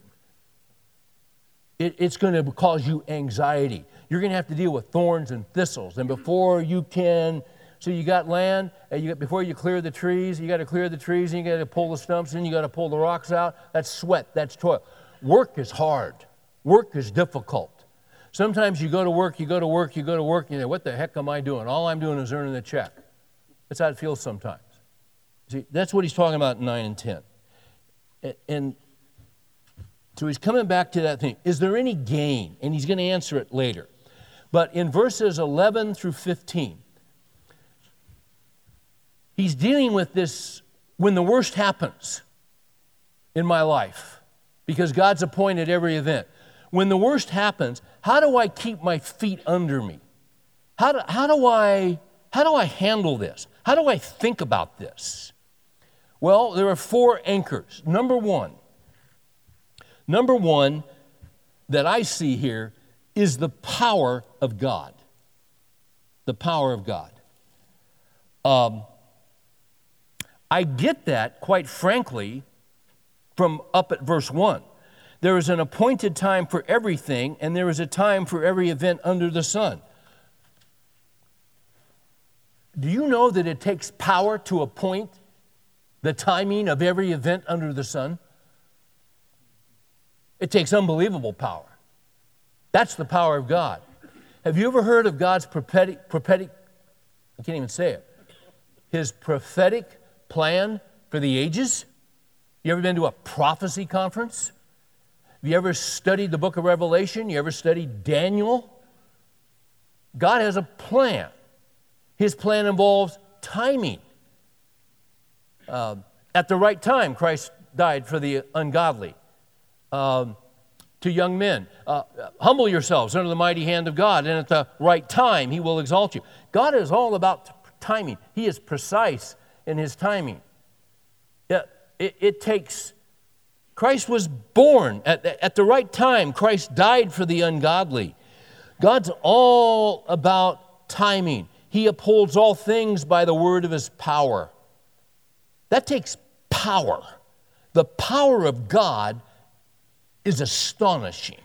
It, it's going to cause you anxiety. You're going to have to deal with thorns and thistles. And before you can, so you got land, and you, before you clear the trees, you got to clear the trees, and you got to pull the stumps, and you got to pull the rocks out. That's sweat. That's toil. Work is hard. Work is difficult. Sometimes you go to work, you go to work, you go to work, and you say, What the heck am I doing? All I'm doing is earning a check. That's how it feels sometimes. See, that's what he's talking about in 9 and 10. And so he's coming back to that thing. Is there any gain? And he's going to answer it later. But in verses 11 through 15, he's dealing with this when the worst happens in my life because God's appointed every event when the worst happens, how do I keep my feet under me? How do, how do, I, how do I handle this? How do I think about this? Well, there are four anchors. Number one, number one that I see here is the power of God. The power of God. Um, I get that, quite frankly, from up at verse 1. There is an appointed time for everything, and there is a time for every event under the sun. Do you know that it takes power to appoint the timing of every event under the sun? It takes unbelievable power. That's the power of God. Have you ever heard of God's prophetic, prophetic, I can't even say it, his prophetic plan for the ages? You ever been to a prophecy conference? Have you ever studied the book of Revelation? You ever studied Daniel? God has a plan. His plan involves timing. Uh, at the right time, Christ died for the ungodly. Um, to young men, uh, humble yourselves under the mighty hand of God, and at the right time, He will exalt you. God is all about timing, He is precise in His timing. It, it, it takes, Christ was born at, at the right time, Christ died for the ungodly. God's all about timing. He upholds all things by the word of his power. That takes power. The power of God is astonishing.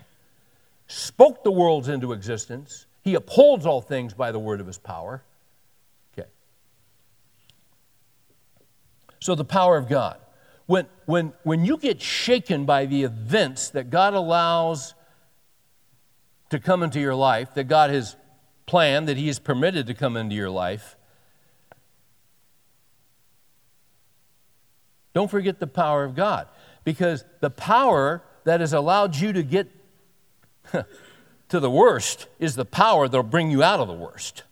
Spoke the worlds into existence. He upholds all things by the word of his power. Okay. So, the power of God. When, when, when you get shaken by the events that God allows to come into your life, that God has planned, that He has permitted to come into your life, don't forget the power of God. Because the power that has allowed you to get to the worst is the power that'll bring you out of the worst.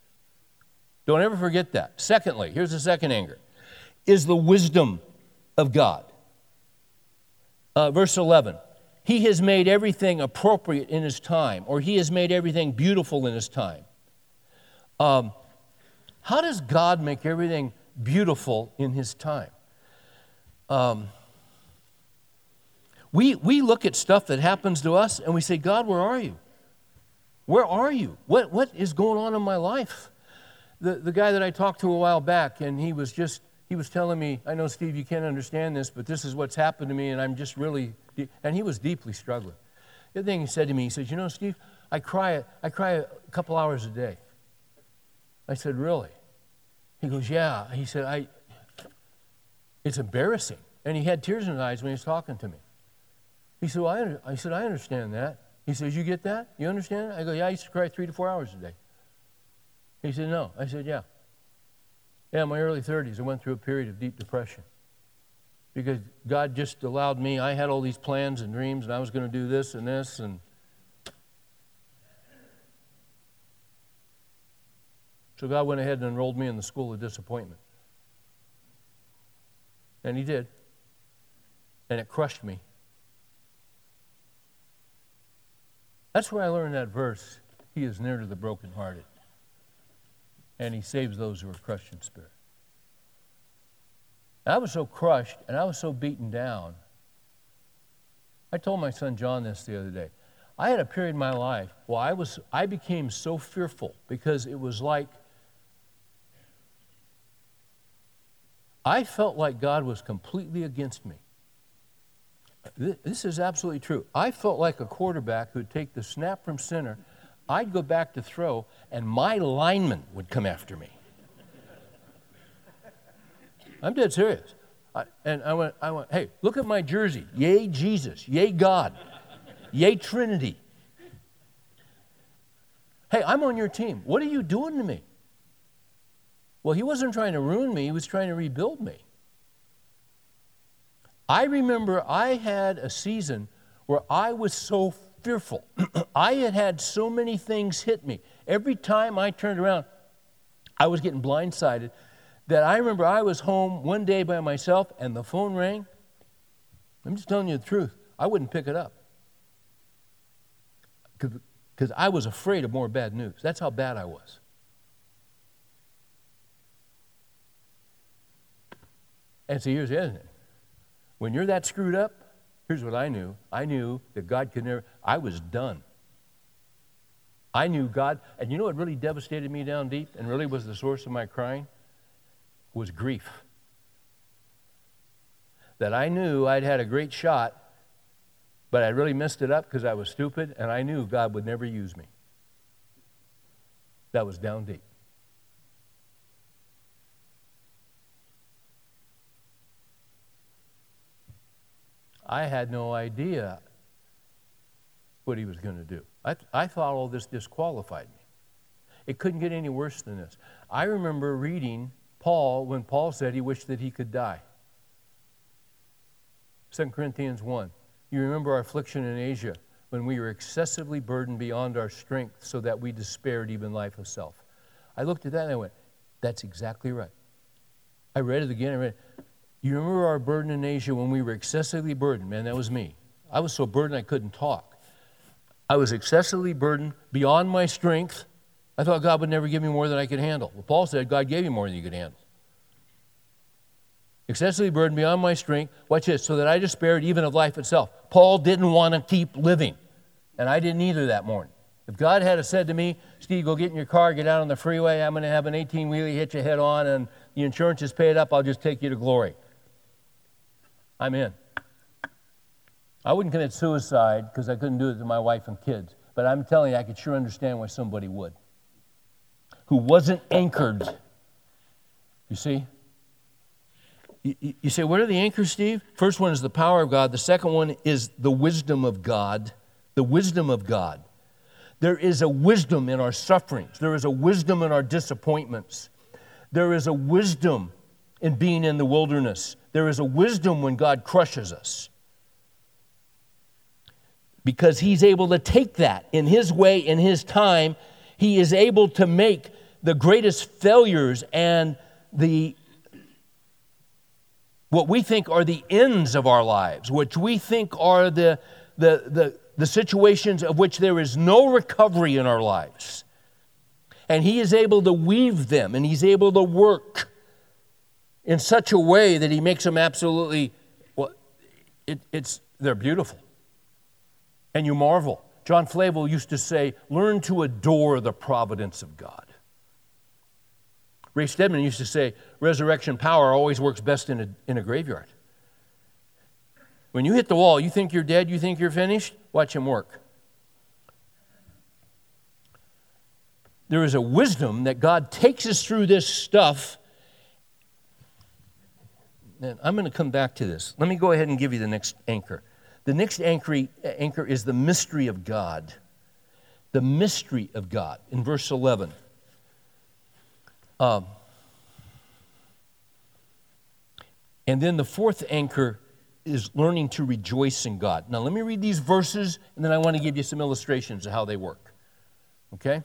Don't ever forget that. Secondly, here's the second anger is the wisdom of God. Uh, verse 11 He has made everything appropriate in His time, or He has made everything beautiful in His time. Um, how does God make everything beautiful in His time? Um, we, we look at stuff that happens to us and we say, God, where are you? Where are you? What, what is going on in my life? The, the guy that I talked to a while back, and he was just, he was telling me, I know, Steve, you can't understand this, but this is what's happened to me, and I'm just really, and he was deeply struggling. The other thing he said to me, he says, You know, Steve, I cry, I cry a couple hours a day. I said, Really? He goes, Yeah. He said, I, it's embarrassing. And he had tears in his eyes when he was talking to me. He said, well, I, I said, I understand that. He says, You get that? You understand? I go, Yeah, I used to cry three to four hours a day. He said, No. I said, Yeah. Yeah, in my early 30s, I went through a period of deep depression because God just allowed me, I had all these plans and dreams, and I was going to do this and this, and So God went ahead and enrolled me in the school of disappointment. And He did. And it crushed me. That's where I learned that verse He is near to the brokenhearted, and He saves those who are crushed in spirit. I was so crushed and I was so beaten down. I told my son John this the other day. I had a period in my life where I was I became so fearful because it was like I felt like God was completely against me. This is absolutely true. I felt like a quarterback who'd take the snap from center, I'd go back to throw, and my lineman would come after me. I'm dead serious. I, and I went, I went, hey, look at my jersey. Yay, Jesus. Yay, God. Yay, Trinity. Hey, I'm on your team. What are you doing to me? Well, he wasn't trying to ruin me, he was trying to rebuild me. I remember I had a season where I was so fearful. I had had so many things hit me. Every time I turned around, I was getting blindsided that I remember I was home one day by myself and the phone rang. I'm just telling you the truth. I wouldn't pick it up because I was afraid of more bad news. That's how bad I was. And see, here's the other thing. When you're that screwed up, here's what I knew. I knew that God could never, I was done. I knew God, and you know what really devastated me down deep and really was the source of my crying? Was grief. That I knew I'd had a great shot, but I really messed it up because I was stupid, and I knew God would never use me. That was down deep. I had no idea what he was going to do. I, th- I thought all this disqualified me. It couldn't get any worse than this. I remember reading Paul when Paul said he wished that he could die. 2 Corinthians 1. You remember our affliction in Asia when we were excessively burdened beyond our strength so that we despaired even life of self. I looked at that and I went, that's exactly right. I read it again. I read it. You remember our burden in Asia when we were excessively burdened? Man, that was me. I was so burdened I couldn't talk. I was excessively burdened beyond my strength. I thought God would never give me more than I could handle. Well, Paul said God gave you more than you could handle. Excessively burdened beyond my strength. Watch this, so that I despaired even of life itself. Paul didn't want to keep living, and I didn't either that morning. If God had said to me, Steve, go get in your car, get out on the freeway, I'm going to have an 18 wheelie hit you head on, and the insurance is paid up, I'll just take you to glory. I'm in. I wouldn't commit suicide because I couldn't do it to my wife and kids, but I'm telling you, I could sure understand why somebody would. Who wasn't anchored. You see? You, say, what are the anchors, Steve? First one is the power of God. The second one is the wisdom of God. The wisdom of God. There is a wisdom in our sufferings. There is a wisdom in our disappointments. There is a wisdom in being in the wilderness. There is a wisdom when God crushes us. Because He's able to take that in His way, in His time. He is able to make the greatest failures and the what we think are the ends of our lives, which we think are the, the, the, the situations of which there is no recovery in our lives. And He is able to weave them and He's able to work in such a way that He makes them absolutely, well, it, it's, they're beautiful. And you marvel. John Flavel used to say, learn to adore the providence of God. Ray Stedman used to say, resurrection power always works best in a, in a graveyard. When you hit the wall, you think you're dead, you think you're finished, watch him work. There is a wisdom that God takes us through this stuff. And I'm going to come back to this. Let me go ahead and give you the next anchor. The next anchor, anchor is the mystery of God. The mystery of God in verse 11. Um, and then the fourth anchor is learning to rejoice in God. Now, let me read these verses, and then I want to give you some illustrations of how they work. Okay?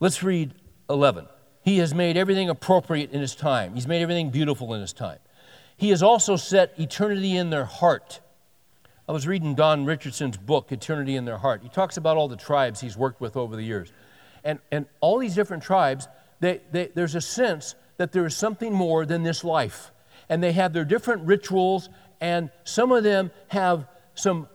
Let's read 11. He has made everything appropriate in His time, He's made everything beautiful in His time. He has also set eternity in their heart. I was reading Don Richardson's book, Eternity in Their Heart. He talks about all the tribes he's worked with over the years. And, and all these different tribes, they, they, there's a sense that there is something more than this life and they have their different rituals, and some of them have some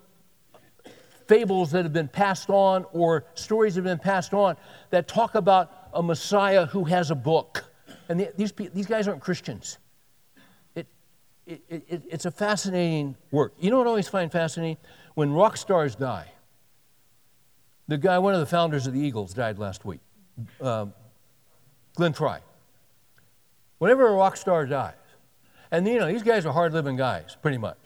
fables that have been passed on or stories that have been passed on that talk about a Messiah who has a book. And the, these, these guys aren't Christians. It, it, it, it's a fascinating work. You know what I always find fascinating? When rock stars die. The guy, one of the founders of the Eagles, died last week, uh, Glenn Frey. Whenever a rock star dies, and you know, these guys are hard living guys, pretty much.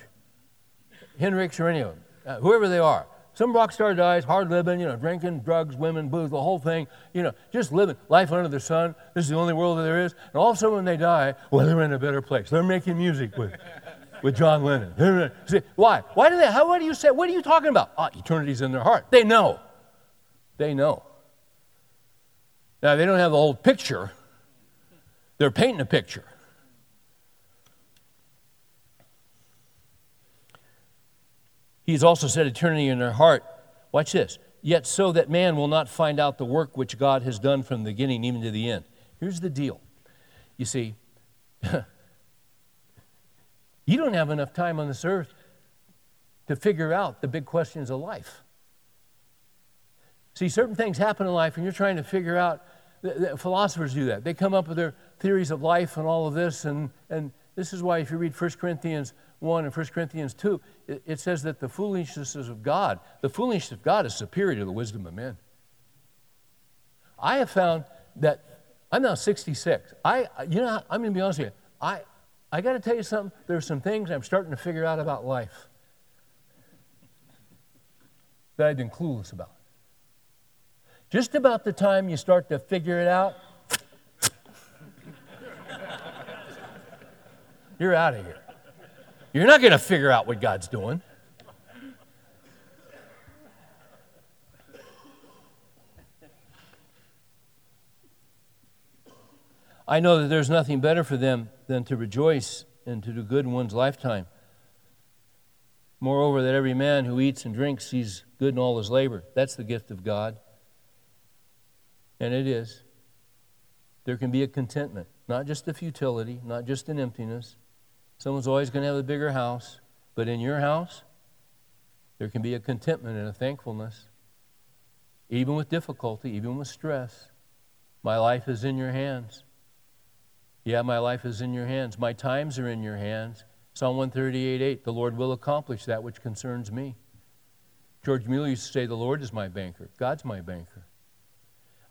Hendrix or any of them, uh, whoever they are. Some rock star dies, hard living, you know, drinking, drugs, women, booze, the whole thing, you know, just living life under the sun. This is the only world that there is. And all of a sudden when they die, well, they're in a better place. They're making music with, with John Lennon. See, why? Why do they, how, what do you say, what are you talking about? Ah, eternity's in their heart. They know. They know. Now, they don't have the whole picture. They're painting a picture. He's also set eternity in their heart. Watch this. Yet so that man will not find out the work which God has done from the beginning even to the end. Here's the deal. You see, you don't have enough time on this earth to figure out the big questions of life. See, certain things happen in life, and you're trying to figure out. Philosophers do that. They come up with their theories of life and all of this, and, and this is why if you read 1 Corinthians 1 and 1 Corinthians 2, it, it says that the foolishness of God, the foolishness of God is superior to the wisdom of men. I have found that I'm now 66. I, you know, I'm going to be honest with you. I, I got to tell you something. There's some things I'm starting to figure out about life that I've been clueless about. Just about the time you start to figure it out, you're out of here. You're not going to figure out what God's doing. I know that there's nothing better for them than to rejoice and to do good in one's lifetime. Moreover, that every man who eats and drinks sees good in all his labor. That's the gift of God. And it is. There can be a contentment, not just a futility, not just an emptiness. Someone's always going to have a bigger house, but in your house, there can be a contentment and a thankfulness. Even with difficulty, even with stress, my life is in your hands. Yeah, my life is in your hands. My times are in your hands. Psalm 138 8, the Lord will accomplish that which concerns me. George Mueller used to say, The Lord is my banker. God's my banker.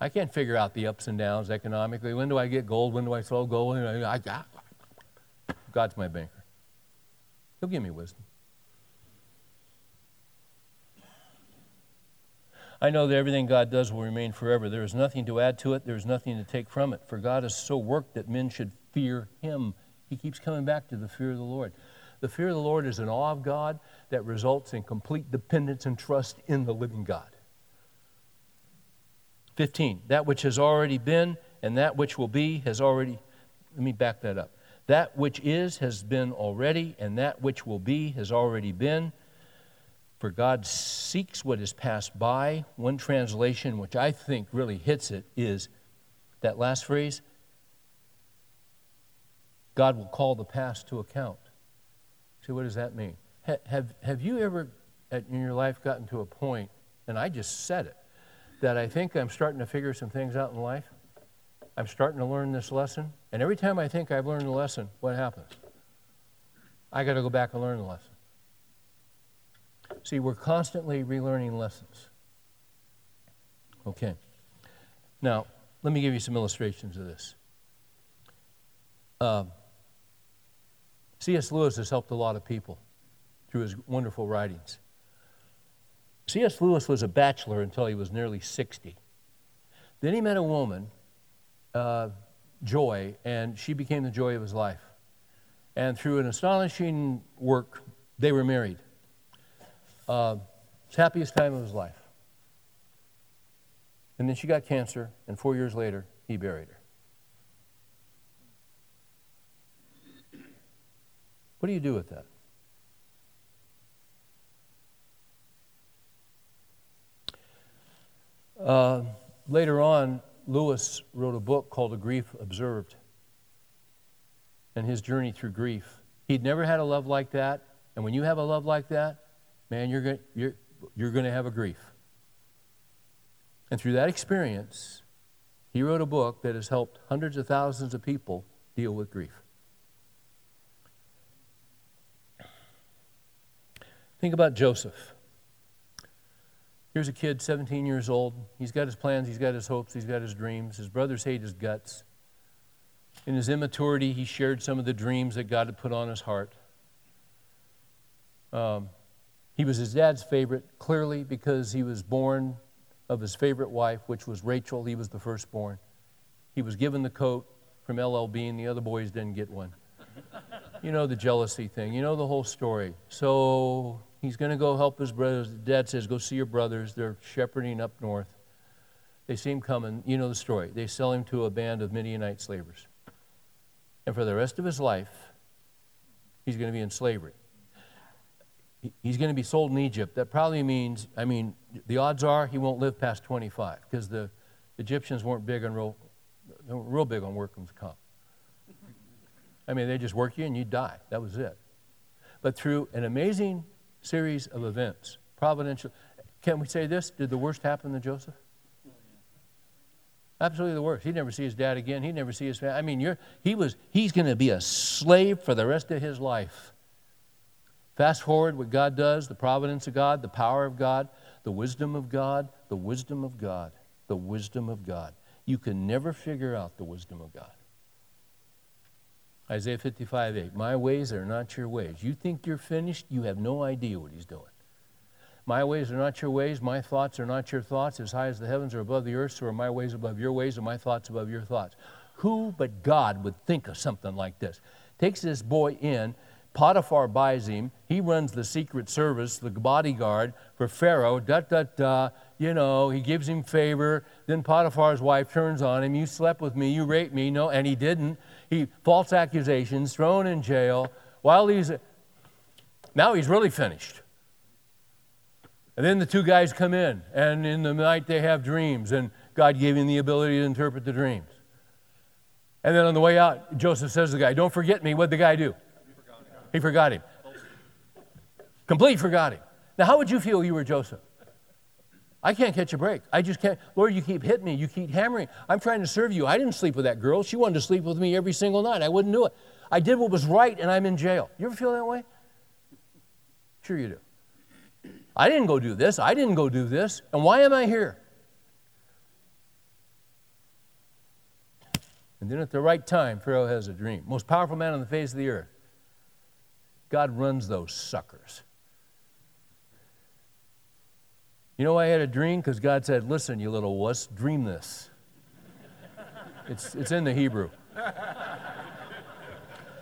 I can't figure out the ups and downs economically. When do I get gold? When do I sell gold? I, got. God's my banker. He'll give me wisdom. I know that everything God does will remain forever. There is nothing to add to it, there is nothing to take from it. For God has so worked that men should fear Him. He keeps coming back to the fear of the Lord. The fear of the Lord is an awe of God that results in complete dependence and trust in the living God. 15. That which has already been and that which will be has already. Let me back that up. That which is has been already, and that which will be has already been. For God seeks what is passed by. One translation, which I think really hits it, is that last phrase God will call the past to account. See, what does that mean? Have, have you ever in your life gotten to a point, and I just said it, that I think I'm starting to figure some things out in life? I'm starting to learn this lesson. And every time I think I've learned the lesson, what happens? I got to go back and learn the lesson. See, we're constantly relearning lessons. Okay. Now, let me give you some illustrations of this. Um, C.S. Lewis has helped a lot of people through his wonderful writings. C.S. Lewis was a bachelor until he was nearly 60. Then he met a woman, uh, Joy, and she became the joy of his life. And through an astonishing work, they were married. Uh, happiest time of his life. And then she got cancer, and four years later, he buried her. What do you do with that? Uh, later on, Lewis wrote a book called A Grief Observed and his journey through grief. He'd never had a love like that, and when you have a love like that, man, you're going you're, you're going to have a grief. And through that experience, he wrote a book that has helped hundreds of thousands of people deal with grief. Think about Joseph. Here's a kid, 17 years old. He's got his plans, he's got his hopes, he's got his dreams. His brothers hate his guts. In his immaturity, he shared some of the dreams that God had put on his heart. Um, he was his dad's favorite, clearly, because he was born of his favorite wife, which was Rachel. He was the firstborn. He was given the coat from LL Bean. The other boys didn't get one. you know the jealousy thing. You know the whole story. So He's going to go help his brothers. Dad says, Go see your brothers. They're shepherding up north. They see him coming. You know the story. They sell him to a band of Midianite slavers. And for the rest of his life, he's going to be in slavery. He's going to be sold in Egypt. That probably means, I mean, the odds are he won't live past 25 because the Egyptians weren't big on real, real big on workman's comp. I mean, they just work you and you die. That was it. But through an amazing series of events, providential, can we say this? Did the worst happen to Joseph? Absolutely the worst. He'd never see his dad again. He'd never see his family. I mean, you're, he was, he's going to be a slave for the rest of his life. Fast forward what God does, the providence of God, the power of God, the wisdom of God, the wisdom of God, the wisdom of God. You can never figure out the wisdom of God. Isaiah 55 8. My ways are not your ways. You think you're finished, you have no idea what he's doing. My ways are not your ways, my thoughts are not your thoughts. As high as the heavens are above the earth, so are my ways above your ways, and my thoughts above your thoughts. Who but God would think of something like this? Takes this boy in, Potiphar buys him. He runs the secret service, the bodyguard for Pharaoh. Da da da. You know, he gives him favor. Then Potiphar's wife turns on him. You slept with me. You raped me. No, and he didn't. He false accusations, thrown in jail. While he's now he's really finished. And then the two guys come in, and in the night they have dreams, and God gave him the ability to interpret the dreams. And then on the way out, Joseph says to the guy, Don't forget me. What'd the guy do? He forgot him. Complete forgot him. Now, how would you feel you were Joseph? I can't catch a break. I just can't. Lord, you keep hitting me. You keep hammering. I'm trying to serve you. I didn't sleep with that girl. She wanted to sleep with me every single night. I wouldn't do it. I did what was right, and I'm in jail. You ever feel that way? Sure, you do. I didn't go do this. I didn't go do this. And why am I here? And then at the right time, Pharaoh has a dream. Most powerful man on the face of the earth. God runs those suckers. You know, I had a dream because God said, Listen, you little wuss, dream this. It's, it's in the Hebrew.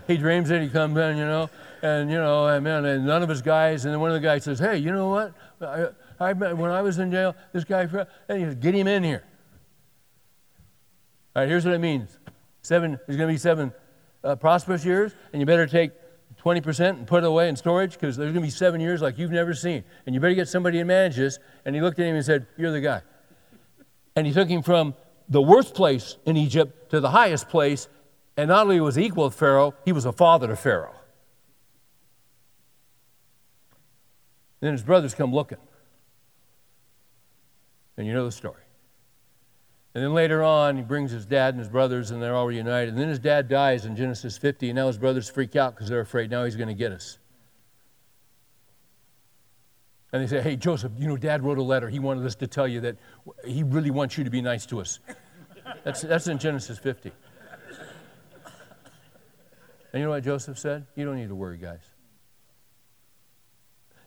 He dreams it, he comes in, you know, and, you know, and, and none of his guys, and then one of the guys says, Hey, you know what? I, I, when I was in jail, this guy, and he says, Get him in here. All right, here's what it means seven, there's going to be seven uh, prosperous years, and you better take 20% and put it away in storage because there's going to be seven years like you've never seen. And you better get somebody to manage this. And he looked at him and said, You're the guy. And he took him from the worst place in Egypt to the highest place. And not only was he equal to Pharaoh, he was a father to Pharaoh. then his brothers come looking. And you know the story. And then later on, he brings his dad and his brothers, and they're all reunited. And then his dad dies in Genesis 50, and now his brothers freak out because they're afraid now he's going to get us. And they say, Hey, Joseph, you know, dad wrote a letter. He wanted us to tell you that he really wants you to be nice to us. That's, that's in Genesis 50. And you know what Joseph said? You don't need to worry, guys.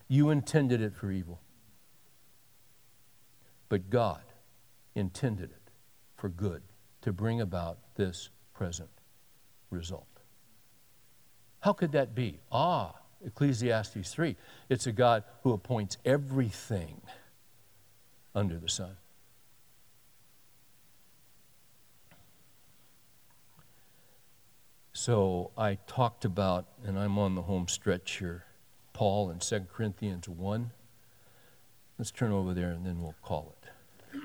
You intended it for evil. But God intended it for good to bring about this present result. How could that be? Ah, Ecclesiastes 3. It's a God who appoints everything under the sun. So I talked about, and I'm on the home stretch here, Paul in 2 Corinthians 1. Let's turn over there and then we'll call it.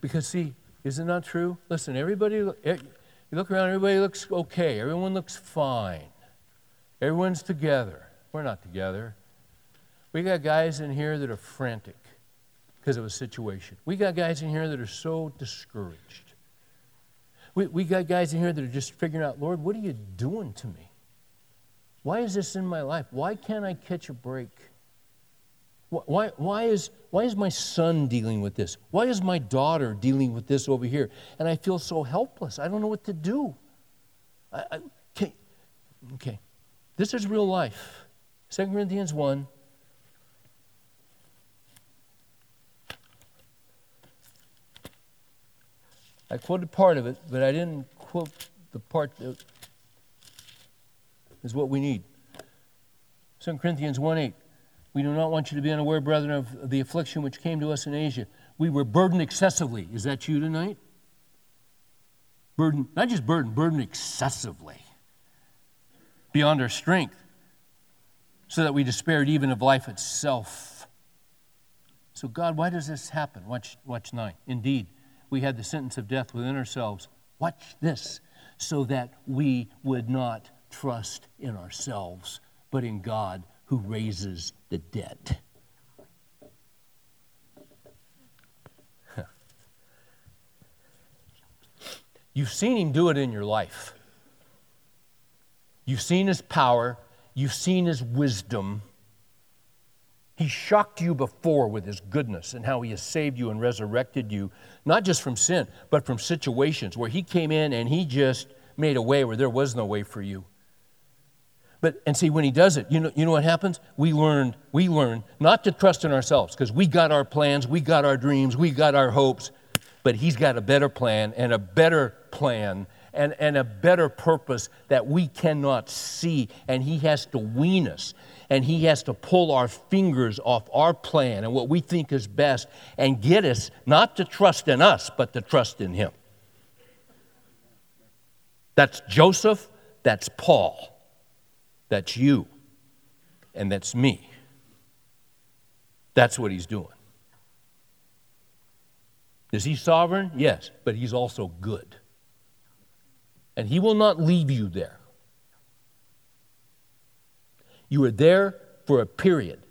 Because, see, is it not true? Listen, everybody, eh, you look around, everybody looks okay. Everyone looks fine. Everyone's together. We're not together. We got guys in here that are frantic because of a situation. We got guys in here that are so discouraged. We, we got guys in here that are just figuring out, Lord, what are you doing to me? Why is this in my life? Why can't I catch a break? Why, why, is, why is my son dealing with this? Why is my daughter dealing with this over here? And I feel so helpless. I don't know what to do. I, I, okay. okay. This is real life. 2 Corinthians 1. I quoted part of it, but I didn't quote the part that is what we need. 2 Corinthians 1 8. We do not want you to be unaware, brethren, of the affliction which came to us in Asia. We were burdened excessively. Is that you tonight? Burden, not just burden, burden excessively, beyond our strength, so that we despaired even of life itself. So, God, why does this happen? Watch, watch 9. Indeed, we had the sentence of death within ourselves. Watch this so that we would not trust in ourselves, but in God who raises the dead. You've seen him do it in your life. You've seen his power, you've seen his wisdom. He shocked you before with his goodness and how he has saved you and resurrected you, not just from sin, but from situations where he came in and he just made a way where there was no way for you. But and see when he does it, you know, you know what happens? We learn, we learn not to trust in ourselves because we got our plans, we got our dreams, we got our hopes, but he's got a better plan and a better plan and, and a better purpose that we cannot see. And He has to wean us and He has to pull our fingers off our plan and what we think is best and get us not to trust in us, but to trust in Him. That's Joseph, that's Paul, that's you, and that's me. That's what He's doing. Is He sovereign? Yes, but He's also good and He will not leave you there. You are there for a period.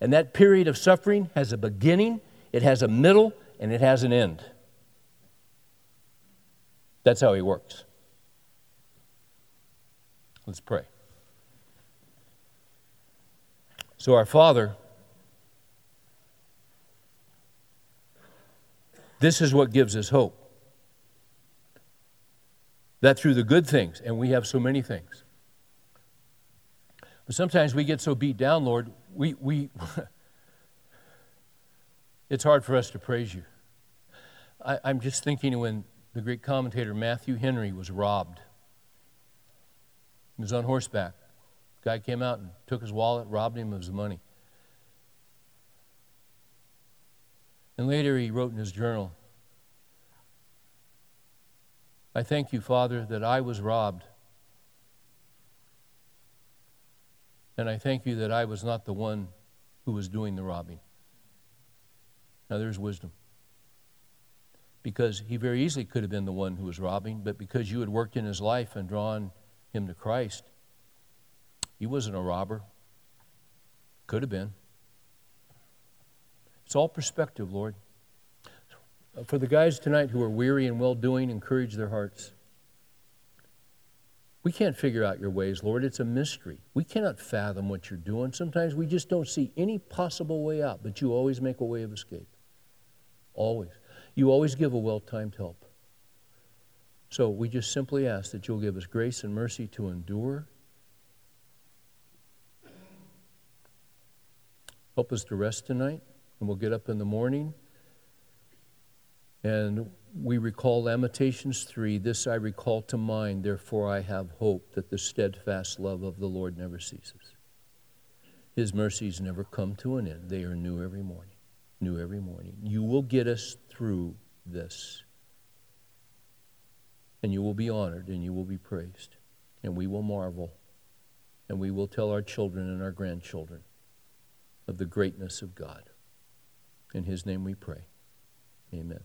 And that period of suffering has a beginning, it has a middle, and it has an end. That's how He works. Let's pray. So, our Father, this is what gives us hope that through the good things, and we have so many things. But sometimes we get so beat down, Lord, we, we it's hard for us to praise you. I, I'm just thinking when the great commentator Matthew Henry was robbed. He was on horseback. Guy came out and took his wallet, robbed him of his money. And later he wrote in his journal, I thank you, Father, that I was robbed. And I thank you that I was not the one who was doing the robbing. Now, there's wisdom. Because he very easily could have been the one who was robbing, but because you had worked in his life and drawn him to Christ, he wasn't a robber. Could have been. It's all perspective, Lord. For the guys tonight who are weary and well doing, encourage their hearts. We can't figure out your ways, Lord. It's a mystery. We cannot fathom what you're doing. Sometimes we just don't see any possible way out, but you always make a way of escape. Always. You always give a well timed help. So we just simply ask that you'll give us grace and mercy to endure. Help us to rest tonight, and we'll get up in the morning. And we recall Lamentations 3 This I recall to mind, therefore I have hope that the steadfast love of the Lord never ceases. His mercies never come to an end, they are new every morning. New every morning. You will get us through this. And you will be honored and you will be praised. And we will marvel. And we will tell our children and our grandchildren of the greatness of God. In His name we pray. Amen.